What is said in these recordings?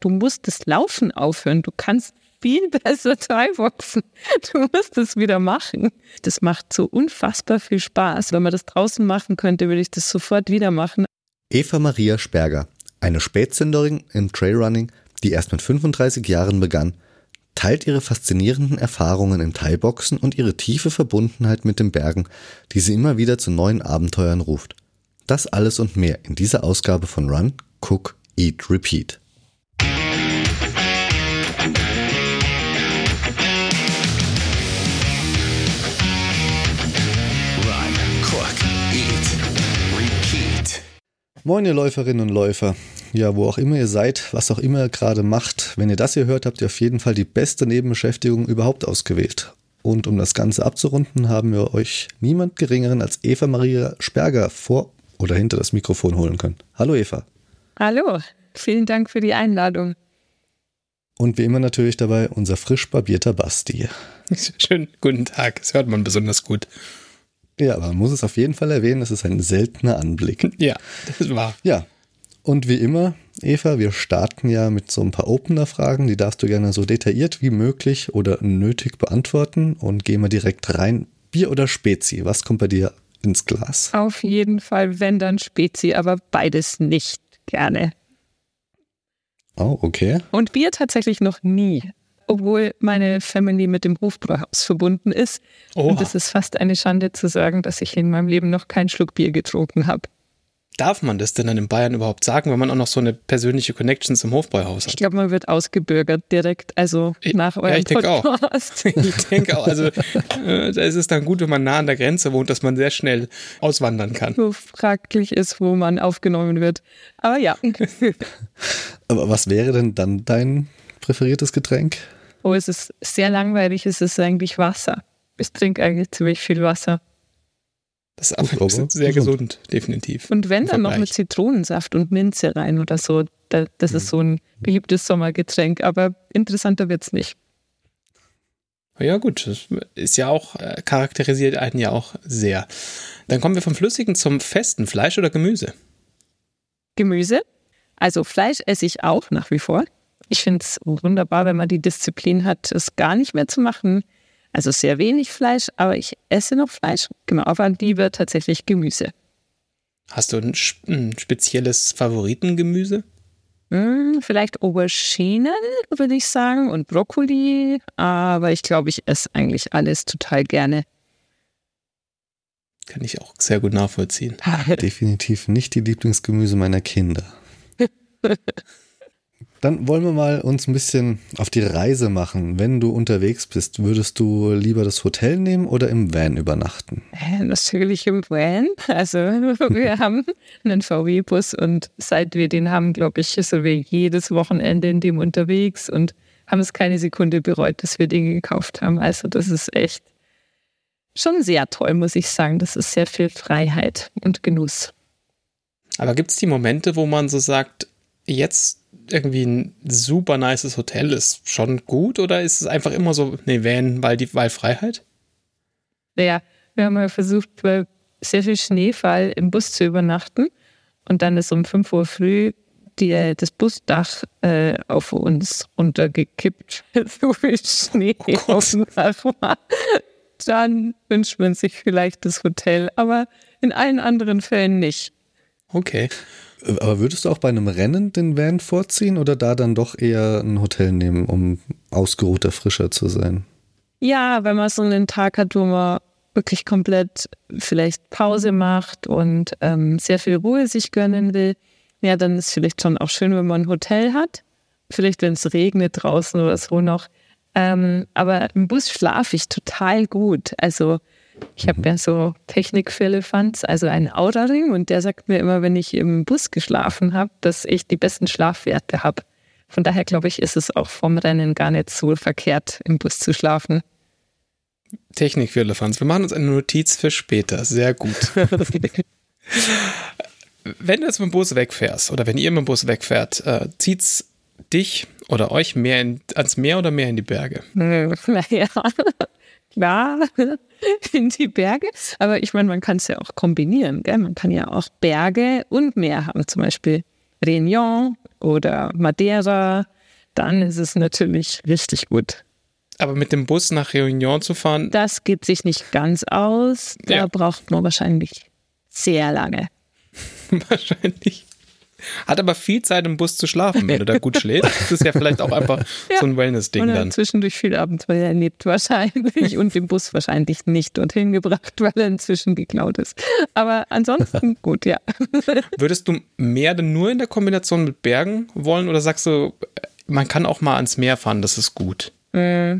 du musst das Laufen aufhören. Du kannst viel besser Thai-Boxen. Du musst es wieder machen. Das macht so unfassbar viel Spaß. Wenn man das draußen machen könnte, würde ich das sofort wieder machen. Eva Maria Sperger, eine Spätzünderin im Trailrunning, die erst mit 35 Jahren begann, teilt ihre faszinierenden Erfahrungen im Thai-Boxen und ihre tiefe Verbundenheit mit den Bergen, die sie immer wieder zu neuen Abenteuern ruft. Das alles und mehr in dieser Ausgabe von Run, Cook, Eat, Repeat. Moin, ihr Läuferinnen und Läufer. Ja, wo auch immer ihr seid, was auch immer ihr gerade macht, wenn ihr das hier hört, habt ihr auf jeden Fall die beste Nebenbeschäftigung überhaupt ausgewählt. Und um das Ganze abzurunden, haben wir euch niemand Geringeren als Eva Maria Sperger vor oder hinter das Mikrofon holen können. Hallo Eva. Hallo, vielen Dank für die Einladung. Und wie immer natürlich dabei unser frisch barbierter Basti. Schönen guten Tag, das hört man besonders gut. Ja, aber man muss es auf jeden Fall erwähnen, es ist ein seltener Anblick. Ja, das war. Ja. Und wie immer, Eva, wir starten ja mit so ein paar Opener-Fragen. Die darfst du gerne so detailliert wie möglich oder nötig beantworten. Und gehen wir direkt rein. Bier oder Spezi? Was kommt bei dir ins Glas? Auf jeden Fall, wenn dann Spezi, aber beides nicht gerne. Oh, okay. Und Bier tatsächlich noch nie obwohl meine Family mit dem Hofbräuhaus verbunden ist. Oha. Und es ist fast eine Schande zu sagen, dass ich in meinem Leben noch keinen Schluck Bier getrunken habe. Darf man das denn dann in Bayern überhaupt sagen, wenn man auch noch so eine persönliche Connection zum Hofbräuhaus hat? Ich glaube, man wird ausgebürgert direkt, also nach eurem ja, ich denke Auch. Ich denke auch, also äh, da ist es dann gut, wenn man nah an der Grenze wohnt, dass man sehr schnell auswandern kann. So fraglich ist, wo man aufgenommen wird. Aber ja. Aber was wäre denn dann dein präferiertes Getränk? Oh, es ist sehr langweilig, es ist eigentlich Wasser. Ich trinke eigentlich ziemlich viel Wasser. Das ist aber sehr gesund, definitiv. Und wenn dann noch mit Zitronensaft und Minze rein oder so, das ist mhm. so ein beliebtes Sommergetränk, aber interessanter wird es nicht. Ja, gut, das ist ja auch, äh, charakterisiert einen ja auch sehr. Dann kommen wir vom Flüssigen zum festen Fleisch oder Gemüse? Gemüse. Also Fleisch esse ich auch nach wie vor. Ich finde es wunderbar, wenn man die Disziplin hat, es gar nicht mehr zu machen. Also sehr wenig Fleisch, aber ich esse noch Fleisch. Genau, aber lieber tatsächlich Gemüse. Hast du ein, ein spezielles Favoritengemüse? Hm, vielleicht Auberginen, würde ich sagen, und Brokkoli. Aber ich glaube, ich esse eigentlich alles total gerne. Kann ich auch sehr gut nachvollziehen. Definitiv nicht die Lieblingsgemüse meiner Kinder. Dann wollen wir mal uns ein bisschen auf die Reise machen. Wenn du unterwegs bist, würdest du lieber das Hotel nehmen oder im Van übernachten? Äh, natürlich im Van. Also wir haben einen VW-Bus und seit wir den haben, glaube ich, sind wir jedes Wochenende in dem unterwegs und haben es keine Sekunde bereut, dass wir den gekauft haben. Also das ist echt schon sehr toll, muss ich sagen. Das ist sehr viel Freiheit und Genuss. Aber gibt es die Momente, wo man so sagt, jetzt irgendwie ein super nices Hotel ist schon gut oder ist es einfach immer so, nee, Van, weil die weil Freiheit? Ja, wir haben ja versucht, bei sehr viel Schneefall im Bus zu übernachten und dann ist um 5 Uhr früh die, das Busdach äh, auf uns runtergekippt. so viel Schnee oh auf dem Dach war. Dann wünscht man sich vielleicht das Hotel, aber in allen anderen Fällen nicht. Okay. Aber würdest du auch bei einem Rennen den Van vorziehen oder da dann doch eher ein Hotel nehmen, um ausgeruhter, frischer zu sein? Ja, wenn man so einen Tag hat, wo man wirklich komplett vielleicht Pause macht und ähm, sehr viel Ruhe sich gönnen will, ja, dann ist vielleicht schon auch schön, wenn man ein Hotel hat. Vielleicht, wenn es regnet draußen oder so noch. Ähm, aber im Bus schlafe ich total gut. Also ich habe ja so Technik für Elefants, also einen Aura-Ring und der sagt mir immer, wenn ich im Bus geschlafen habe, dass ich die besten Schlafwerte habe. Von daher glaube ich, ist es auch vom Rennen gar nicht so verkehrt, im Bus zu schlafen. Technik für Elefants. Wir machen uns eine Notiz für später. Sehr gut. wenn du jetzt mit dem Bus wegfährst oder wenn ihr mit dem Bus wegfährt, äh, zieht's dich oder euch mehr in, ans Meer oder mehr in die Berge? Naja, klar, in die Berge. Aber ich meine, man kann es ja auch kombinieren. Gell? Man kann ja auch Berge und Meer haben. Zum Beispiel Réunion oder Madeira, dann ist es natürlich richtig gut. Aber mit dem Bus nach Réunion zu fahren? Das geht sich nicht ganz aus. Da ja. braucht man wahrscheinlich sehr lange. wahrscheinlich. Hat aber viel Zeit im Bus zu schlafen, wenn du da gut schläfst. Das ist ja vielleicht auch einfach ja. so ein Wellness-Ding dann. zwischendurch viel Abenteuer erlebt wahrscheinlich und den Bus wahrscheinlich nicht dorthin gebracht, weil er inzwischen geklaut ist. Aber ansonsten gut, ja. Würdest du mehr denn nur in der Kombination mit Bergen wollen oder sagst du, man kann auch mal ans Meer fahren, das ist gut? Mm.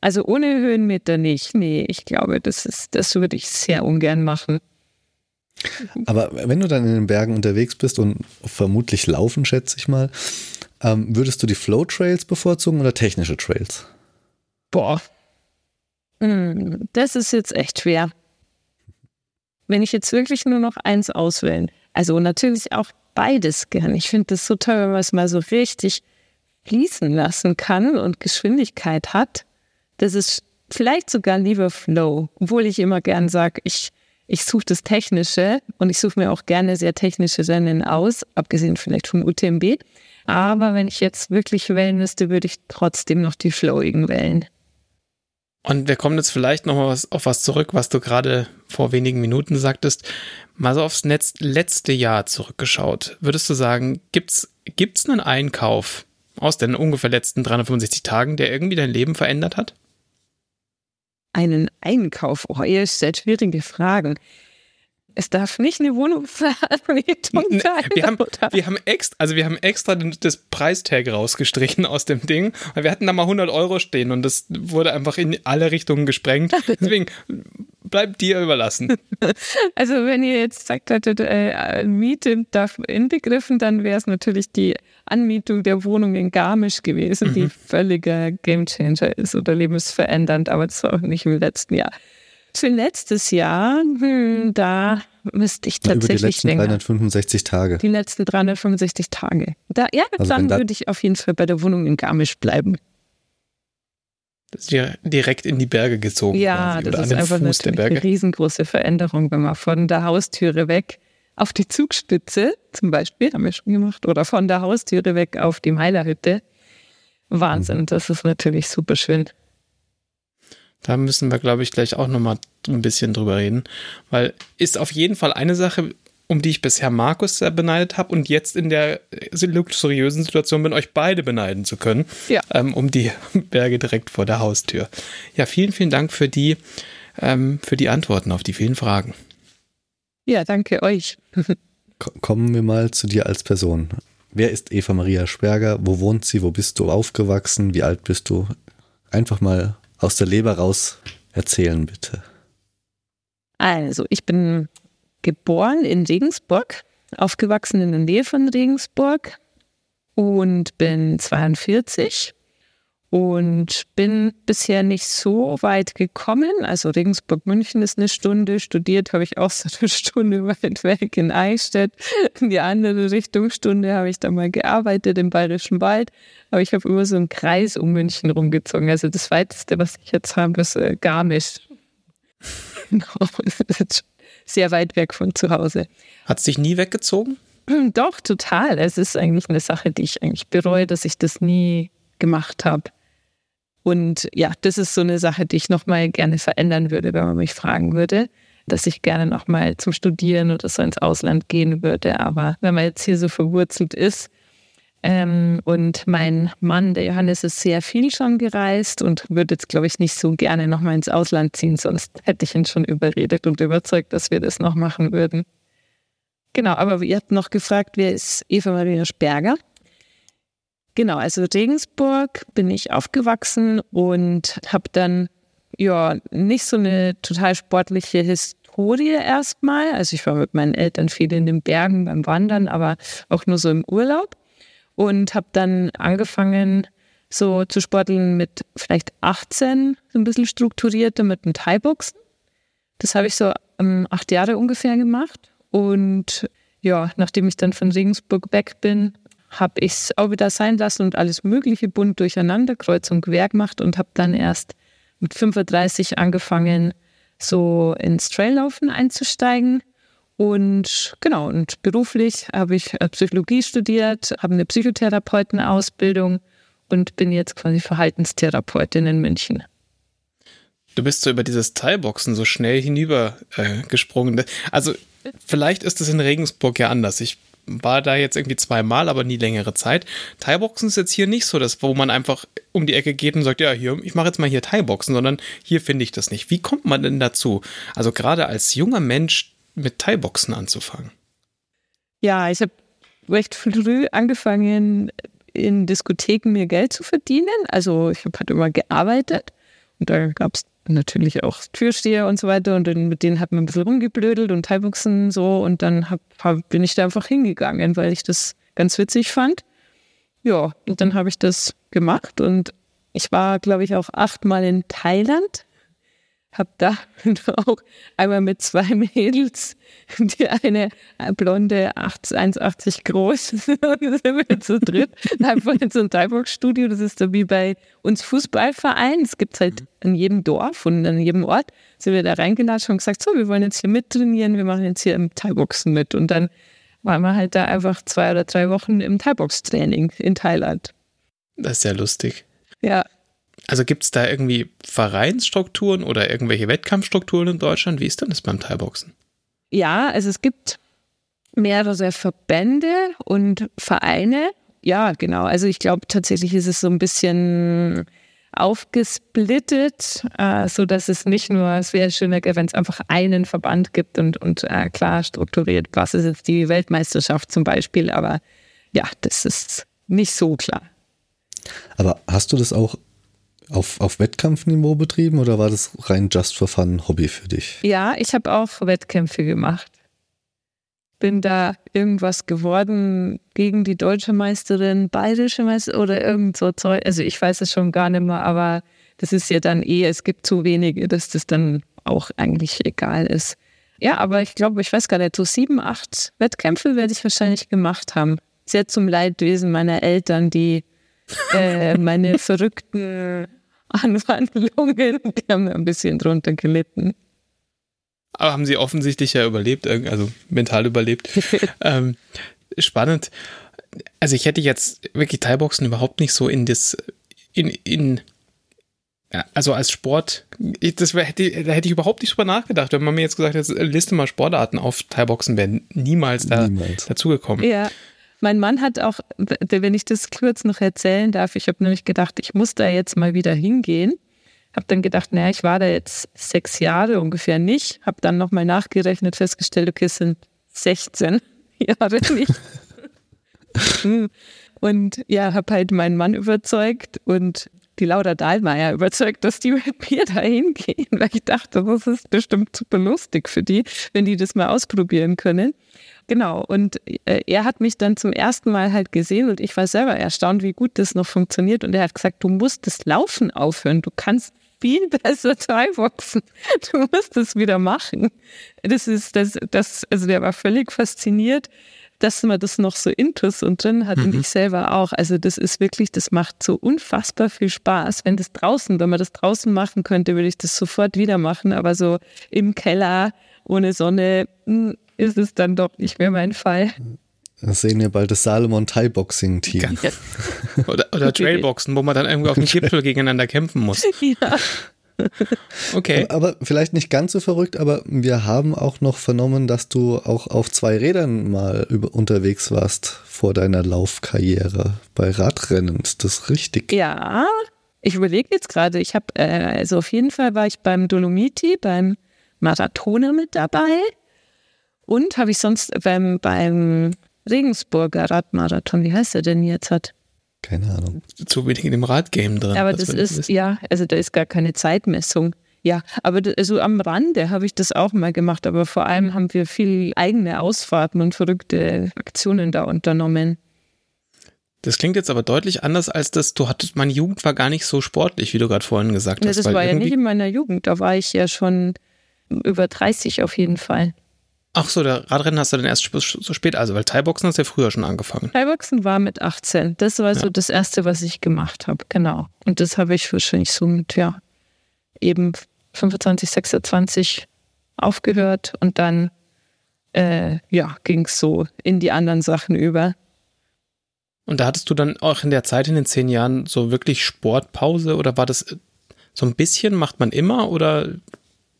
Also ohne Höhenmeter nicht. Nee, ich glaube, das ist, das würde ich sehr ungern machen. Aber wenn du dann in den Bergen unterwegs bist und vermutlich laufen, schätze ich mal, ähm, würdest du die Flow-Trails bevorzugen oder technische Trails? Boah. Hm, das ist jetzt echt schwer. Wenn ich jetzt wirklich nur noch eins auswählen, also natürlich auch beides gern. Ich finde das so toll, wenn man es mal so richtig fließen lassen kann und Geschwindigkeit hat. Das ist vielleicht sogar lieber Flow, obwohl ich immer gern sage, ich ich suche das Technische und ich suche mir auch gerne sehr technische Rennen aus, abgesehen vielleicht von UTMB. Aber wenn ich jetzt wirklich wählen müsste, würde ich trotzdem noch die flowigen wählen. Und wir kommen jetzt vielleicht nochmal auf was zurück, was du gerade vor wenigen Minuten sagtest. Mal so aufs Netz, letzte Jahr zurückgeschaut. Würdest du sagen, gibt's, gibt's einen Einkauf aus den ungefähr letzten 365 Tagen, der irgendwie dein Leben verändert hat? Einen Einkauf? Oh, ihr stellt schwierige Fragen. Es darf nicht eine Wohnungsvermietung sein. Wir haben, wir haben extra, also wir haben extra das Preistag rausgestrichen aus dem Ding, weil wir hatten da mal 100 Euro stehen und das wurde einfach in alle Richtungen gesprengt. Deswegen bleibt dir überlassen. Also wenn ihr jetzt sagt, hättet, äh, Miete darf inbegriffen, dann wäre es natürlich die Anmietung der Wohnung in Garmisch gewesen, mhm. die völliger Gamechanger ist oder lebensverändernd, aber das war auch nicht im letzten Jahr. Für letztes Jahr, hm, da müsste ich tatsächlich Über die letzten länger. 365 Tage. Die letzten 365 Tage. Da, ja, also dann da würde ich auf jeden Fall bei der Wohnung in Garmisch bleiben. Das ist ja direkt in die Berge gezogen. Ja, quasi, das ist einfach Fuß eine riesengroße Veränderung, wenn man von der Haustüre weg auf die Zugspitze zum Beispiel, haben wir schon gemacht, oder von der Haustüre weg auf die Meilerhütte. Wahnsinn, mhm. das ist natürlich super schön. Da müssen wir, glaube ich, gleich auch nochmal ein bisschen drüber reden, weil ist auf jeden Fall eine Sache, um die ich bisher Markus sehr beneidet habe und jetzt in der luxuriösen Situation bin, euch beide beneiden zu können, ja. ähm, um die Berge direkt vor der Haustür. Ja, vielen, vielen Dank für die, ähm, für die Antworten auf die vielen Fragen. Ja, danke euch. Kommen wir mal zu dir als Person. Wer ist Eva Maria Sperger? Wo wohnt sie? Wo bist du aufgewachsen? Wie alt bist du? Einfach mal aus der Leber raus erzählen, bitte. Also, ich bin geboren in Regensburg, aufgewachsen in der Nähe von Regensburg und bin 42 und bin bisher nicht so weit gekommen. Also Regensburg-München ist eine Stunde, studiert habe ich auch so eine Stunde weit weg in Eichstätt. In die andere Richtung Stunde habe ich da mal gearbeitet im Bayerischen Wald. Aber ich habe immer so einen Kreis um München rumgezogen. Also das weiteste, was ich jetzt habe, ist äh, Garmisch. sehr weit weg von zu Hause. Hat es dich nie weggezogen? Doch, total. Es ist eigentlich eine Sache, die ich eigentlich bereue, dass ich das nie gemacht habe. Und ja, das ist so eine Sache, die ich nochmal gerne verändern würde, wenn man mich fragen würde, dass ich gerne nochmal zum Studieren oder so ins Ausland gehen würde. Aber wenn man jetzt hier so verwurzelt ist, ähm, und mein Mann, der Johannes, ist sehr viel schon gereist und würde jetzt, glaube ich, nicht so gerne nochmal ins Ausland ziehen, sonst hätte ich ihn schon überredet und überzeugt, dass wir das noch machen würden. Genau, aber ihr habt noch gefragt, wer ist Eva Maria Sperger? Genau, also Regensburg bin ich aufgewachsen und habe dann ja nicht so eine total sportliche Historie erstmal. Also ich war mit meinen Eltern viel in den Bergen beim Wandern, aber auch nur so im Urlaub und habe dann angefangen so zu sporteln mit vielleicht 18, so ein bisschen strukturierter mit dem Thai-Boxen. Das habe ich so um, acht Jahre ungefähr gemacht und ja, nachdem ich dann von Regensburg weg bin, habe ich es auch wieder sein lassen und alles Mögliche bunt durcheinander, kreuz und quer gemacht und habe dann erst mit 35 angefangen, so ins Traillaufen einzusteigen Und genau, und beruflich habe ich äh, Psychologie studiert, habe eine Psychotherapeutenausbildung und bin jetzt quasi Verhaltenstherapeutin in München. Du bist so über dieses Teilboxen so schnell hinüber äh, gesprungen. Also vielleicht ist es in Regensburg ja anders. Ich war da jetzt irgendwie zweimal, aber nie längere Zeit. Thai-Boxen ist jetzt hier nicht so, dass, wo man einfach um die Ecke geht und sagt, ja, hier, ich mache jetzt mal hier Thai-Boxen, sondern hier finde ich das nicht. Wie kommt man denn dazu? Also gerade als junger Mensch mit Thai-Boxen anzufangen? Ja, ich habe recht früh angefangen, in Diskotheken mir Geld zu verdienen. Also ich habe halt immer gearbeitet und da gab es natürlich auch Türsteher und so weiter. Und mit denen hat man ein bisschen rumgeblödelt und Thai-Boxen so. Und dann hab, hab, bin ich da einfach hingegangen, weil ich das ganz witzig fand. Ja, und dann habe ich das gemacht. Und ich war, glaube ich, auch achtmal in Thailand habe da auch einmal mit zwei Mädels, die eine blonde 1,80 groß, sind wir zu dritt, einfach in so ein Thai-Box-Studio. Das ist so wie bei uns Fußballverein. Es gibt halt in jedem Dorf und an jedem Ort. Sind wir da reingelatscht und gesagt, so, wir wollen jetzt hier mittrainieren, wir machen jetzt hier im Thai-Boxen mit. Und dann waren wir halt da einfach zwei oder drei Wochen im Thai-Box-Training in Thailand. Das ist ja lustig. Ja, also gibt es da irgendwie Vereinsstrukturen oder irgendwelche Wettkampfstrukturen in Deutschland? Wie ist denn das beim Thai-Boxen? Ja, also es gibt mehrere Verbände und Vereine. Ja, genau. Also ich glaube tatsächlich ist es so ein bisschen aufgesplittet, äh, so dass es nicht nur, es wäre schöner, wenn es einfach einen Verband gibt und, und äh, klar strukturiert, was ist jetzt die Weltmeisterschaft zum Beispiel, aber ja, das ist nicht so klar. Aber hast du das auch auf, auf Wettkampfniveau betrieben oder war das rein just for fun Hobby für dich? Ja, ich habe auch Wettkämpfe gemacht. Bin da irgendwas geworden gegen die deutsche Meisterin, bayerische Meisterin oder irgend so Zeug. Also ich weiß es schon gar nicht mehr, aber das ist ja dann eh, es gibt zu wenige, dass das dann auch eigentlich egal ist. Ja, aber ich glaube, ich weiß gar nicht, so sieben, acht Wettkämpfe werde ich wahrscheinlich gemacht haben. Sehr zum Leidwesen meiner Eltern, die äh, meine verrückten Anwandlungen, die haben ein bisschen drunter gelitten. Aber haben sie offensichtlich ja überlebt, also mental überlebt. ähm, spannend. Also ich hätte jetzt wirklich Thai-Boxen überhaupt nicht so in das, in, in, also als Sport, das wär, hätte, da hätte ich überhaupt nicht drüber nachgedacht. Wenn man mir jetzt gesagt hätte, liste mal Sportarten auf Thai-Boxen, wäre niemals, da, niemals dazugekommen. Ja, mein Mann hat auch, wenn ich das kurz noch erzählen darf, ich habe nämlich gedacht, ich muss da jetzt mal wieder hingehen. Habe dann gedacht, naja, ich war da jetzt sechs Jahre ungefähr nicht. Habe dann nochmal nachgerechnet, festgestellt, okay, es sind 16 Jahre nicht. und ja, habe halt meinen Mann überzeugt und die Laura Dahlmeier überzeugt, dass die mit mir da hingehen, weil ich dachte, das ist bestimmt super lustig für die, wenn die das mal ausprobieren können. Genau. Und äh, er hat mich dann zum ersten Mal halt gesehen und ich war selber erstaunt, wie gut das noch funktioniert. Und er hat gesagt, du musst das Laufen aufhören. Du kannst viel besser Thai-Boxen. Du musst es wieder machen. Das ist das, das, also der war völlig fasziniert, dass man das noch so intus und drin hat mhm. und ich selber auch. Also das ist wirklich, das macht so unfassbar viel Spaß. Wenn das draußen, wenn man das draußen machen könnte, würde ich das sofort wieder machen. Aber so im Keller ohne Sonne, hm, ist es dann doch nicht mehr mein Fall. Dann sehen wir bald das Salomon Thai Boxing Team. oder, oder Trailboxen, wo man dann irgendwie auf dem Gipfel gegeneinander kämpfen muss. Ja. Okay. Aber vielleicht nicht ganz so verrückt, aber wir haben auch noch vernommen, dass du auch auf zwei Rädern mal über, unterwegs warst vor deiner Laufkarriere bei Radrennen. Ist das richtig? Ja, ich überlege jetzt gerade. Ich habe, äh, also auf jeden Fall war ich beim Dolomiti, beim Marathoner mit dabei. Und habe ich sonst beim, beim Regensburger Radmarathon, wie heißt der denn jetzt hat? Keine Ahnung. Zu wenig in dem Radgame drin. Aber das ist, wissen. ja, also da ist gar keine Zeitmessung. Ja, aber also am Rande habe ich das auch mal gemacht, aber vor allem haben wir viel eigene Ausfahrten und verrückte Aktionen da unternommen. Das klingt jetzt aber deutlich anders, als das, du hattest, meine Jugend war gar nicht so sportlich, wie du gerade vorhin gesagt hast. Ja, das war ja nicht in meiner Jugend, da war ich ja schon über 30 auf jeden Fall. Ach so, der Radrennen hast du dann erst so spät, also weil Thai-Boxen hast du ja früher schon angefangen. Thai-Boxen war mit 18. Das war ja. so das erste, was ich gemacht habe, genau. Und das habe ich wahrscheinlich so mit, ja, eben 25, 26 aufgehört und dann äh, ja, ging es so in die anderen Sachen über. Und da hattest du dann auch in der Zeit, in den zehn Jahren, so wirklich Sportpause oder war das äh, so ein bisschen, macht man immer oder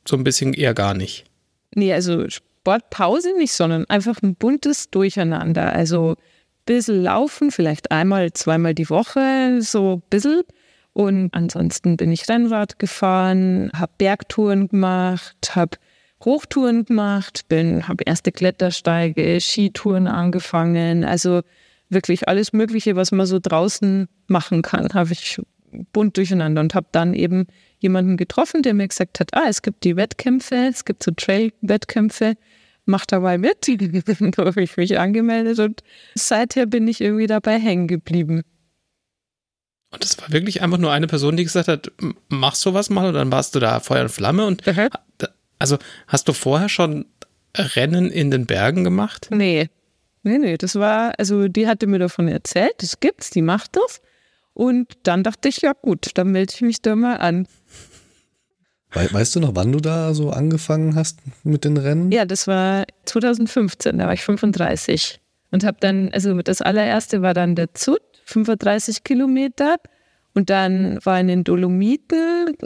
so ein bisschen eher gar nicht? Nee, also Sportpause nicht, sondern einfach ein buntes Durcheinander. Also ein bisschen laufen, vielleicht einmal, zweimal die Woche, so ein bisschen. Und ansonsten bin ich Rennrad gefahren, habe Bergtouren gemacht, habe Hochtouren gemacht, bin, habe erste Klettersteige, Skitouren angefangen. Also wirklich alles Mögliche, was man so draußen machen kann, habe ich bunt durcheinander und habe dann eben jemanden getroffen, der mir gesagt hat, ah, es gibt die Wettkämpfe, es gibt so Trail-Wettkämpfe, mach dabei mit. da habe ich mich angemeldet und seither bin ich irgendwie dabei hängen geblieben. Und das war wirklich einfach nur eine Person, die gesagt hat, mach sowas mal und dann warst du da Feuer und Flamme und mhm. also hast du vorher schon Rennen in den Bergen gemacht? Nee. Nee, nee, das war, also die hatte mir davon erzählt, das gibt's, die macht das. Und dann dachte ich, ja gut, dann melde ich mich da mal an. Weißt du noch, wann du da so angefangen hast mit den Rennen? Ja, das war 2015, da war ich 35 und habe dann, also das allererste war dann der Zut 35 Kilometer. Und dann war in den Dolomiten,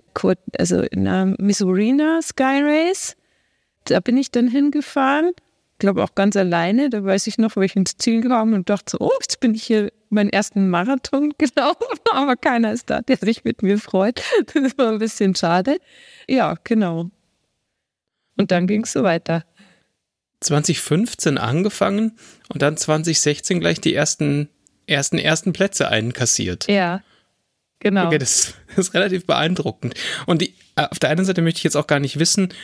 also in der Missourina Sky Race. Da bin ich dann hingefahren. Ich glaube auch ganz alleine. Da weiß ich noch, wo ich ins Ziel kam und dachte so, oh, jetzt bin ich hier meinen ersten Marathon gelaufen, aber keiner ist da, der sich mit mir freut. Das war ein bisschen schade. Ja, genau. Und dann ging es so weiter. 2015 angefangen und dann 2016 gleich die ersten ersten ersten Plätze einkassiert. Ja. Genau. Okay, das, das ist relativ beeindruckend. Und die, äh, auf der einen Seite möchte ich jetzt auch gar nicht wissen,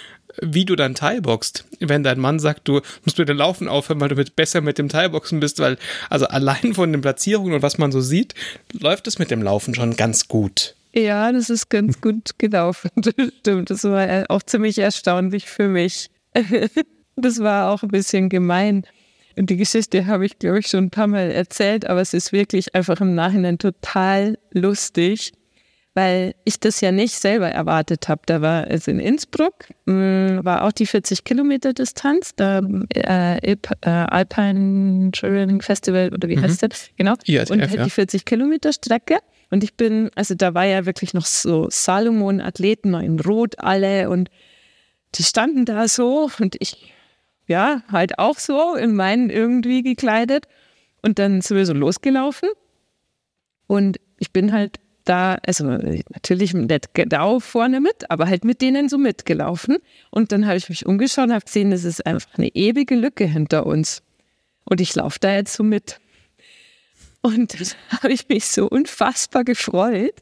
wie du dann Teilboxst. Wenn dein Mann sagt, du musst mit dem Laufen aufhören, weil du mit, besser mit dem Teilboxen bist, weil, also allein von den Platzierungen und was man so sieht, läuft es mit dem Laufen schon ganz gut. Ja, das ist ganz gut gelaufen. Das stimmt. Das war äh, auch ziemlich erstaunlich für mich. Das war auch ein bisschen gemein. Und die Geschichte habe ich, glaube ich, schon ein paar Mal erzählt, aber es ist wirklich einfach im Nachhinein total lustig, weil ich das ja nicht selber erwartet habe. Da war es in Innsbruck, mm, war auch die 40 Kilometer Distanz, da äh, äh, Alpine Touring Festival oder wie mhm. heißt das? Genau. IATF, und halt ja. die 40 Kilometer Strecke. Und ich bin, also da war ja wirklich noch so Salomon-Athleten in Rot alle und die standen da so und ich ja, halt auch so in meinen irgendwie gekleidet. Und dann sind wir so losgelaufen. Und ich bin halt da, also natürlich nicht genau vorne mit, aber halt mit denen so mitgelaufen. Und dann habe ich mich umgeschaut und habe gesehen, das ist einfach eine ewige Lücke hinter uns. Und ich laufe da jetzt so mit. Und da habe ich mich so unfassbar gefreut,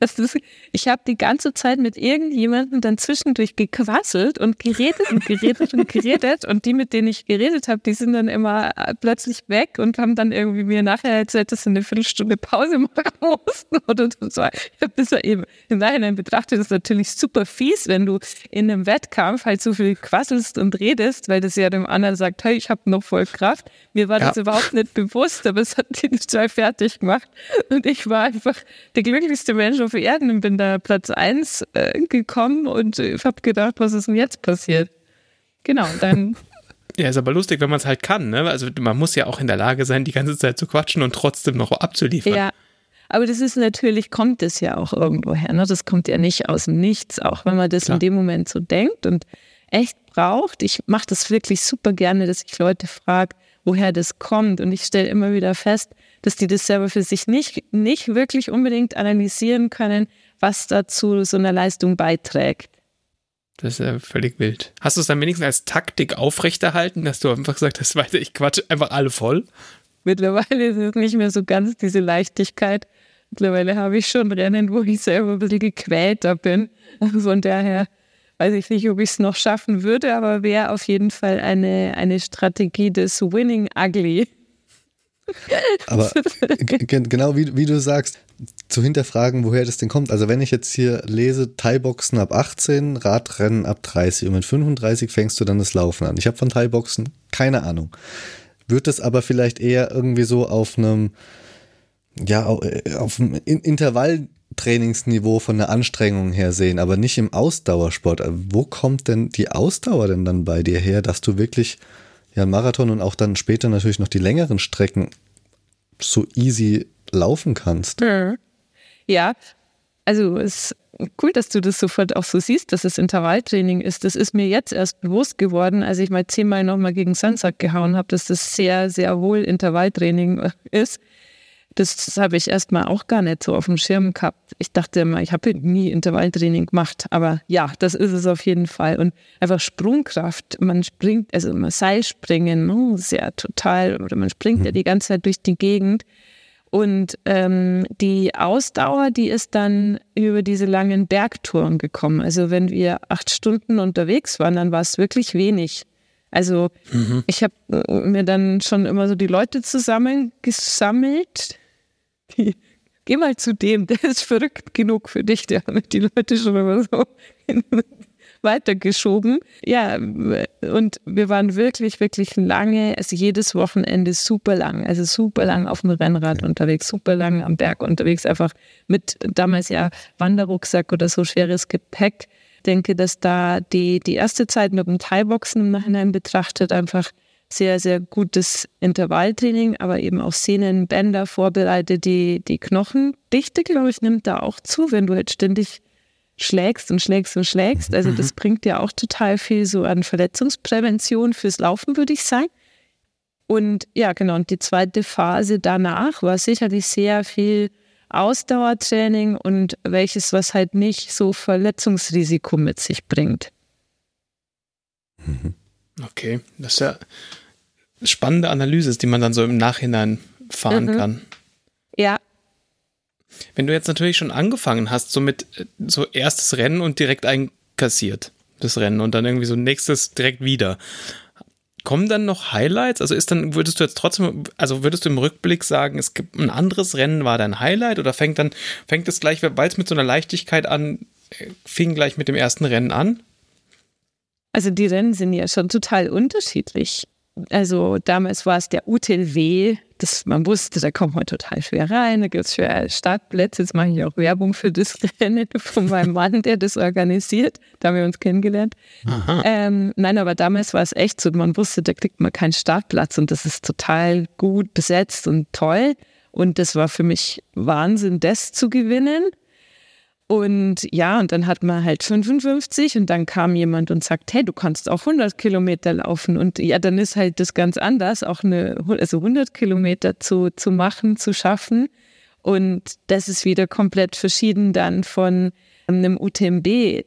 ist, ich habe die ganze Zeit mit irgendjemandem dann zwischendurch gequasselt und geredet und geredet und geredet. Und die, mit denen ich geredet habe, die sind dann immer äh, plötzlich weg und haben dann irgendwie mir nachher erzählt, dass sie eine Viertelstunde Pause machen mussten. Oder so. Ich habe das ja eben im Nachhinein betrachtet, das ist natürlich super fies, wenn du in einem Wettkampf halt so viel quasselst und redest, weil das ja dem anderen sagt, hey, ich habe noch voll Kraft. Mir war ja. das überhaupt nicht bewusst, aber es hat die zwei fertig gemacht. Und ich war einfach der glücklichste Mensch auf Erden und bin da Platz 1 äh, gekommen und äh, habe gedacht, was ist denn jetzt passiert? Genau, dann. Ja, ist aber lustig, wenn man es halt kann, ne? Also man muss ja auch in der Lage sein, die ganze Zeit zu quatschen und trotzdem noch abzuliefern. Ja, aber das ist natürlich, kommt es ja auch irgendwo her. Ne? Das kommt ja nicht aus dem Nichts, auch wenn man das Klar. in dem Moment so denkt und echt braucht. Ich mache das wirklich super gerne, dass ich Leute frage, woher das kommt. Und ich stelle immer wieder fest, dass die das selber für sich nicht, nicht wirklich unbedingt analysieren können, was dazu so einer Leistung beiträgt. Das ist ja völlig wild. Hast du es dann wenigstens als Taktik aufrechterhalten, dass du einfach gesagt hast, weiter, ich quatsche einfach alle voll? Mittlerweile ist es nicht mehr so ganz diese Leichtigkeit. Mittlerweile habe ich schon Rennen, wo ich selber ein bisschen gequälter bin. Von daher weiß ich nicht, ob ich es noch schaffen würde, aber wäre auf jeden Fall eine, eine Strategie des Winning Ugly. Aber genau wie, wie du sagst, zu hinterfragen, woher das denn kommt. Also wenn ich jetzt hier lese, Thai-Boxen ab 18, Radrennen ab 30 und mit 35 fängst du dann das Laufen an. Ich habe von Thai-Boxen keine Ahnung. Wird das aber vielleicht eher irgendwie so auf einem, ja, auf einem Intervalltrainingsniveau von der Anstrengung her sehen, aber nicht im Ausdauersport. Wo kommt denn die Ausdauer denn dann bei dir her, dass du wirklich ja ein Marathon und auch dann später natürlich noch die längeren Strecken so easy laufen kannst. Ja, also es ist cool, dass du das sofort auch so siehst, dass es Intervalltraining ist. Das ist mir jetzt erst bewusst geworden, als ich mal zehnmal nochmal gegen Sunsack gehauen habe, dass das sehr, sehr wohl Intervalltraining ist. Das habe ich erstmal auch gar nicht so auf dem Schirm gehabt. Ich dachte immer, ich habe nie Intervalltraining gemacht, aber ja, das ist es auf jeden Fall. Und einfach Sprungkraft, man springt, also immer Seilspringen, oh, ist ja total, oder man springt ja mhm. die ganze Zeit durch die Gegend. Und ähm, die Ausdauer, die ist dann über diese langen Bergtouren gekommen. Also wenn wir acht Stunden unterwegs waren, dann war es wirklich wenig. Also mhm. ich habe äh, mir dann schon immer so die Leute zusammengesammelt. Die, geh mal zu dem, der ist verrückt genug für dich. Der hat die Leute schon immer so weitergeschoben. Ja, und wir waren wirklich, wirklich lange, also jedes Wochenende super lang, also super lang auf dem Rennrad unterwegs, super lang am Berg unterwegs, einfach mit damals ja Wanderrucksack oder so schweres Gepäck. Ich denke, dass da die, die erste Zeit mit dem Thai-Boxen im Nachhinein betrachtet einfach sehr, sehr gutes Intervalltraining, aber eben auch Sehnenbänder vorbereitet. Die, die Knochendichte, glaube ich, nimmt da auch zu, wenn du jetzt ständig schlägst und schlägst und schlägst. Also das mhm. bringt ja auch total viel so an Verletzungsprävention fürs Laufen, würde ich sagen. Und ja, genau. Und die zweite Phase danach war sicherlich sehr viel Ausdauertraining und welches, was halt nicht so Verletzungsrisiko mit sich bringt. Mhm. Okay, das ist ja spannende Analyse, die man dann so im Nachhinein fahren mhm. kann. Ja, wenn du jetzt natürlich schon angefangen hast, so mit äh, so erstes Rennen und direkt einkassiert, das Rennen und dann irgendwie so nächstes direkt wieder. Kommen dann noch Highlights? Also ist dann, würdest du jetzt trotzdem, also würdest du im Rückblick sagen, es gibt ein anderes Rennen, war dein Highlight oder fängt dann, fängt es gleich, weil es mit so einer Leichtigkeit an, äh, fing gleich mit dem ersten Rennen an? Also die Rennen sind ja schon total unterschiedlich. Also damals war es der UTLW, das, man wusste, da kommt man total schwer rein, da gibt es schwer Startplätze. Jetzt mache ich auch Werbung für das Rennen von meinem Mann, der das organisiert. Da haben wir uns kennengelernt. Ähm, nein, aber damals war es echt so, man wusste, da kriegt man keinen Startplatz und das ist total gut besetzt und toll. Und das war für mich Wahnsinn, das zu gewinnen. Und ja, und dann hat man halt 55 und dann kam jemand und sagt, hey, du kannst auch 100 Kilometer laufen. Und ja, dann ist halt das ganz anders, auch eine, also 100 Kilometer zu, zu machen, zu schaffen. Und das ist wieder komplett verschieden dann von einem UTMB,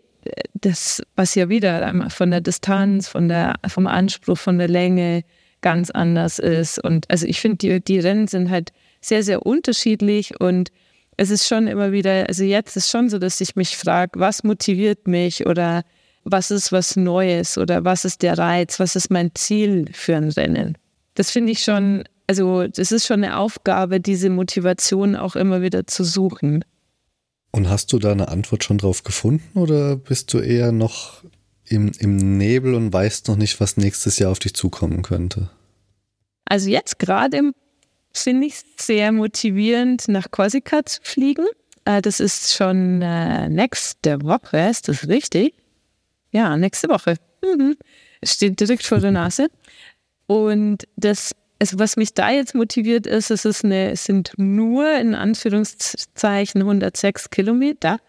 das, was ja wieder von der Distanz, von der, vom Anspruch, von der Länge ganz anders ist. Und also ich finde, die, die Rennen sind halt sehr, sehr unterschiedlich und es ist schon immer wieder, also jetzt ist schon so, dass ich mich frage, was motiviert mich oder was ist was Neues oder was ist der Reiz, was ist mein Ziel für ein Rennen. Das finde ich schon, also das ist schon eine Aufgabe, diese Motivation auch immer wieder zu suchen. Und hast du da eine Antwort schon drauf gefunden oder bist du eher noch im, im Nebel und weißt noch nicht, was nächstes Jahr auf dich zukommen könnte? Also jetzt gerade im finde ich sehr motivierend, nach Korsika zu fliegen. Äh, das ist schon äh, nächste Woche, ist das richtig? Ja, nächste Woche. Mhm. Steht direkt vor der Nase. Und das, also was mich da jetzt motiviert ist, es, ist eine, es sind nur in Anführungszeichen 106 Kilometer,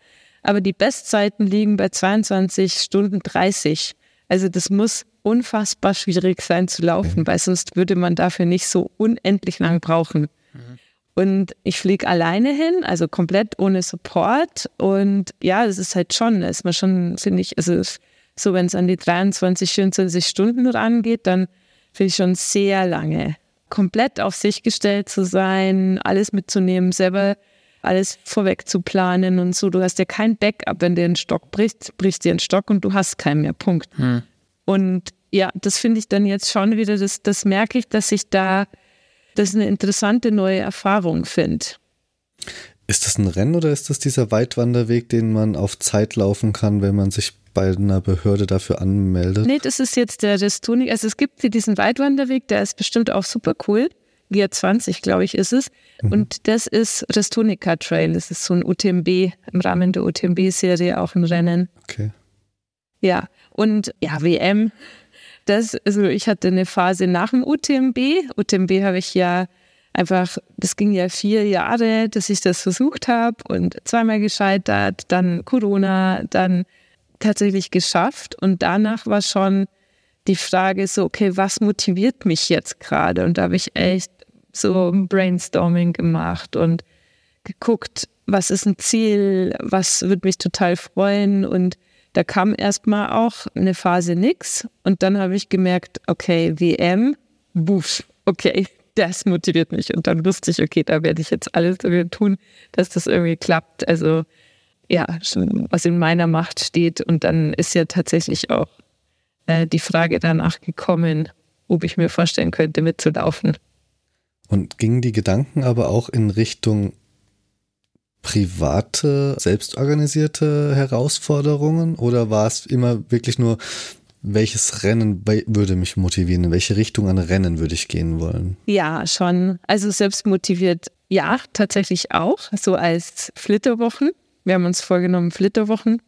aber die Bestzeiten liegen bei 22 Stunden 30. Also das muss unfassbar schwierig sein zu laufen, mhm. weil sonst würde man dafür nicht so unendlich lang brauchen. Mhm. Und ich fliege alleine hin, also komplett ohne Support. Und ja, das ist halt schon, da ist man schon, finde ich, also so, wenn es an die 23, 24 Stunden rangeht, dann finde ich schon sehr lange. Komplett auf sich gestellt zu sein, alles mitzunehmen, selber alles vorweg zu planen und so. Du hast ja kein Backup, wenn dir ein Stock bricht, bricht dir ein Stock und du hast keinen mehr. Punkt. Hm. Und ja, das finde ich dann jetzt schon wieder, das, das merke ich, dass ich da das eine interessante neue Erfahrung finde. Ist das ein Rennen oder ist das dieser Weitwanderweg, den man auf Zeit laufen kann, wenn man sich bei einer Behörde dafür anmeldet? Nee, das ist jetzt der Restonik. Also es gibt diesen Weitwanderweg, der ist bestimmt auch super cool. Via 20, glaube ich, ist es. Mhm. Und das ist Restonica Trail. Das ist so ein UTMB, im Rahmen der UTMB-Serie auch ein Rennen. Okay. Ja, und ja, WM das, also ich hatte eine Phase nach dem UTMB. UTMB habe ich ja einfach, das ging ja vier Jahre, dass ich das versucht habe und zweimal gescheitert, dann Corona, dann tatsächlich geschafft. Und danach war schon die Frage so, okay, was motiviert mich jetzt gerade? Und da habe ich echt so ein Brainstorming gemacht und geguckt, was ist ein Ziel, was würde mich total freuen. Und da kam erstmal auch eine Phase nix. Und dann habe ich gemerkt, okay, WM, buff, okay, das motiviert mich. Und dann wusste ich, okay, da werde ich jetzt alles dafür tun, dass das irgendwie klappt. Also ja, was in meiner Macht steht. Und dann ist ja tatsächlich auch äh, die Frage danach gekommen, ob ich mir vorstellen könnte, mitzulaufen. Und gingen die Gedanken aber auch in Richtung private, selbstorganisierte Herausforderungen oder war es immer wirklich nur, welches Rennen würde mich motivieren? In welche Richtung an Rennen würde ich gehen wollen? Ja, schon. Also selbst motiviert, ja, tatsächlich auch. So als Flitterwochen. Wir haben uns vorgenommen, Flitterwochen.